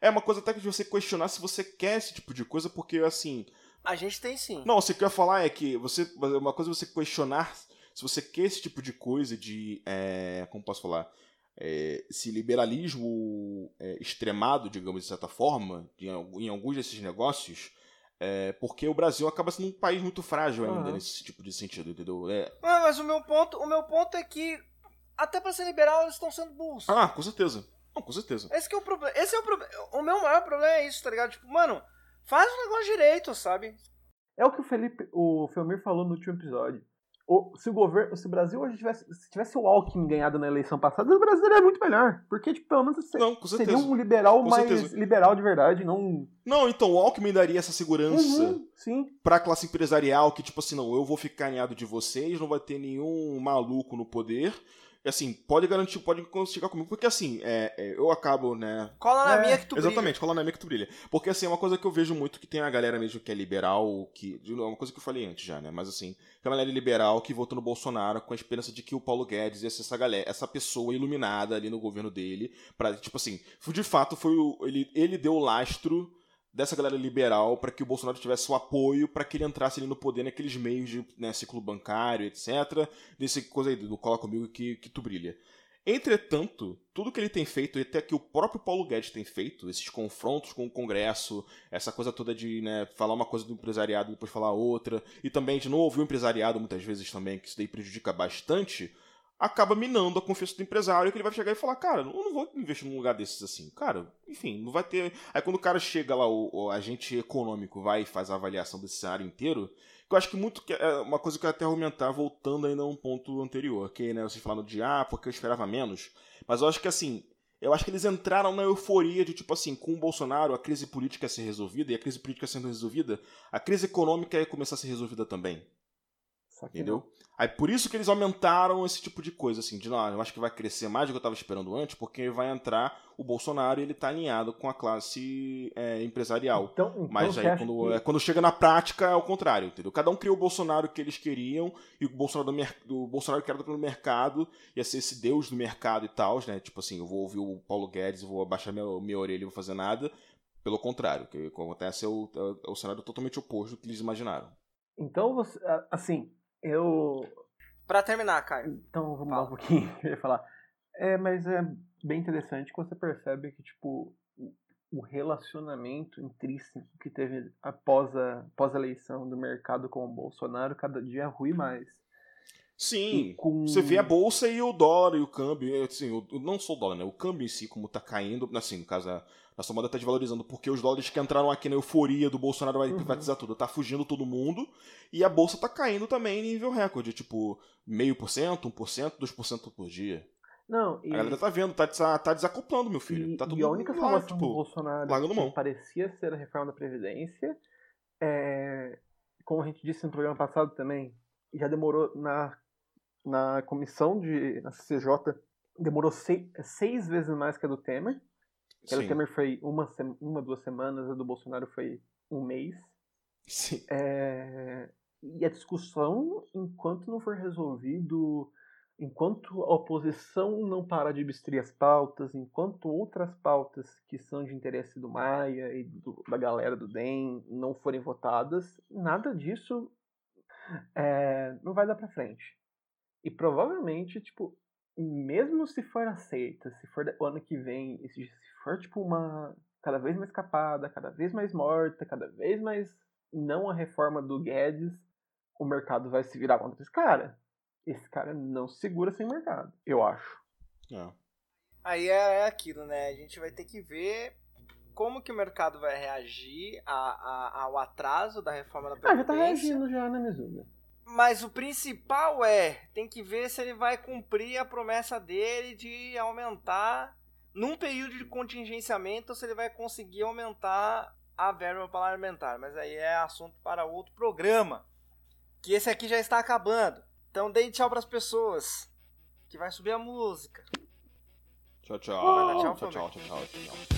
é uma coisa até que você questionar se você quer esse tipo de coisa, porque, assim... A gente tem sim. Não, você quer falar é que você, uma coisa é você questionar se você quer esse tipo de coisa de, é, como posso falar, é, esse liberalismo é, extremado, digamos de certa forma, de, em alguns desses negócios, é, porque o Brasil acaba sendo um país muito frágil ainda uhum. nesse tipo de sentido, entendeu? É... Ah, mas o meu ponto, o meu ponto é que até para ser liberal eles estão sendo burros. Ah, com certeza. Não, com certeza. Esse é o problema. Esse é o problema. O meu maior problema é isso, tá ligado? Tipo, mano, faz o negócio direito, sabe? É o que o Felipe, o Felmir falou no último episódio o, se o governo, se o Brasil hoje tivesse, se tivesse o Alckmin ganhado na eleição passada, o Brasil seria muito melhor, porque tipo, pelo menos não, seria um liberal com mais certeza. liberal de verdade, não Não, então o Alckmin daria essa segurança uhum, sim. pra classe empresarial que tipo assim, não, eu vou ficar alinhado de vocês, não vai ter nenhum maluco no poder assim, pode garantir, pode chegar comigo, porque assim, é, é, eu acabo, né. Cola na é, minha que tu brilha. Exatamente, cola na minha que tu brilha. Porque assim, é uma coisa que eu vejo muito que tem a galera mesmo que é liberal, que. É uma coisa que eu falei antes já, né? Mas assim, tem a galera liberal que votou no Bolsonaro com a esperança de que o Paulo Guedes ia ser essa galera, essa pessoa iluminada ali no governo dele. para tipo assim, de fato, foi o. Ele, ele deu o lastro dessa galera liberal para que o Bolsonaro tivesse o apoio para que ele entrasse ali no poder naqueles meios de né, ciclo bancário, etc. Desse coisa aí do cola comigo que, que tu brilha. Entretanto, tudo que ele tem feito, e até que o próprio Paulo Guedes tem feito, esses confrontos com o Congresso, essa coisa toda de né, falar uma coisa do empresariado e depois falar outra, e também de não ouvir o empresariado muitas vezes também, que isso daí prejudica bastante, acaba minando a confiança do empresário, que ele vai chegar e falar, cara, eu não vou investir num lugar desses assim. Cara, enfim, não vai ter. Aí quando o cara chega lá, o, o agente econômico vai e faz a avaliação desse cenário inteiro, que eu acho que muito. É uma coisa que eu até argumentar, voltando ainda a um ponto anterior, que né, vocês falaram de ah, porque eu esperava menos. Mas eu acho que assim. Eu acho que eles entraram na euforia de, tipo assim, com o Bolsonaro, a crise política ia ser resolvida, e a crise política sendo resolvida, a crise econômica ia começar a ser resolvida também. Entendeu? Aí por isso que eles aumentaram esse tipo de coisa, assim, de não, eu acho que vai crescer mais do que eu estava esperando antes, porque vai entrar o Bolsonaro e ele tá alinhado com a classe é, empresarial. Então, então Mas aí quando, que... é, quando chega na prática é o contrário, entendeu? Cada um criou o Bolsonaro que eles queriam, e o Bolsonaro do, Bolsonaro que era do mercado, ia ser esse deus do mercado e tal, né? Tipo assim, eu vou ouvir o Paulo Guedes, vou abaixar minha, minha orelha e vou fazer nada. Pelo contrário, o que acontece é o, é o cenário totalmente oposto do que eles imaginaram. Então, você, assim, eu. Pra terminar, Caio. Então vamos Fala. lá um pouquinho. Eu ia falar. É, mas é bem interessante quando você percebe que, tipo, o relacionamento intrínseco que teve após a, após a eleição do mercado com o Bolsonaro cada dia é ruim mais. Sim, com... você vê a bolsa e o dólar e o câmbio, assim, o, não só o dólar, né? O câmbio em si, como tá caindo, assim, no caso, a, nossa moeda tá desvalorizando porque os dólares que entraram aqui na euforia do Bolsonaro vai uhum. privatizar tudo, tá fugindo todo mundo, e a bolsa tá caindo também em nível recorde, tipo, meio por cento, um por cento, dois por cento por dia. Não, e... A galera tá vendo, tá, tá desacoplando, meu filho. E, tá tudo e a única lá, salvação tipo, do Bolsonaro que parecia ser a reforma da Previdência, é, como a gente disse no programa passado também, já demorou na na comissão de na CCJ demorou seis, seis vezes mais que a do Temer. A do Temer foi uma, uma, duas semanas, a do Bolsonaro foi um mês. Sim. É, e a discussão, enquanto não for resolvido, enquanto a oposição não parar de obstruir as pautas, enquanto outras pautas que são de interesse do Maia e do, da galera do DEM não forem votadas, nada disso é, não vai dar para frente. E provavelmente, tipo, mesmo se for aceita, se for o ano que vem, se for, tipo, uma cada vez mais capada, cada vez mais morta, cada vez mais não a reforma do Guedes, o mercado vai se virar contra esse cara. Esse cara não segura sem mercado, eu acho. É. Aí é, é aquilo, né? A gente vai ter que ver como que o mercado vai reagir a, a, ao atraso da reforma da Previdência. Ah, já tá reagindo já, né, Mizuga? Mas o principal é, tem que ver se ele vai cumprir a promessa dele de aumentar num período de contingenciamento, se ele vai conseguir aumentar a verba parlamentar. Mas aí é assunto para outro programa. Que esse aqui já está acabando. Então dê tchau para as pessoas. Que vai subir a música. Tchau, tchau. tchau, tchau, tchau, tchau, tchau, tchau.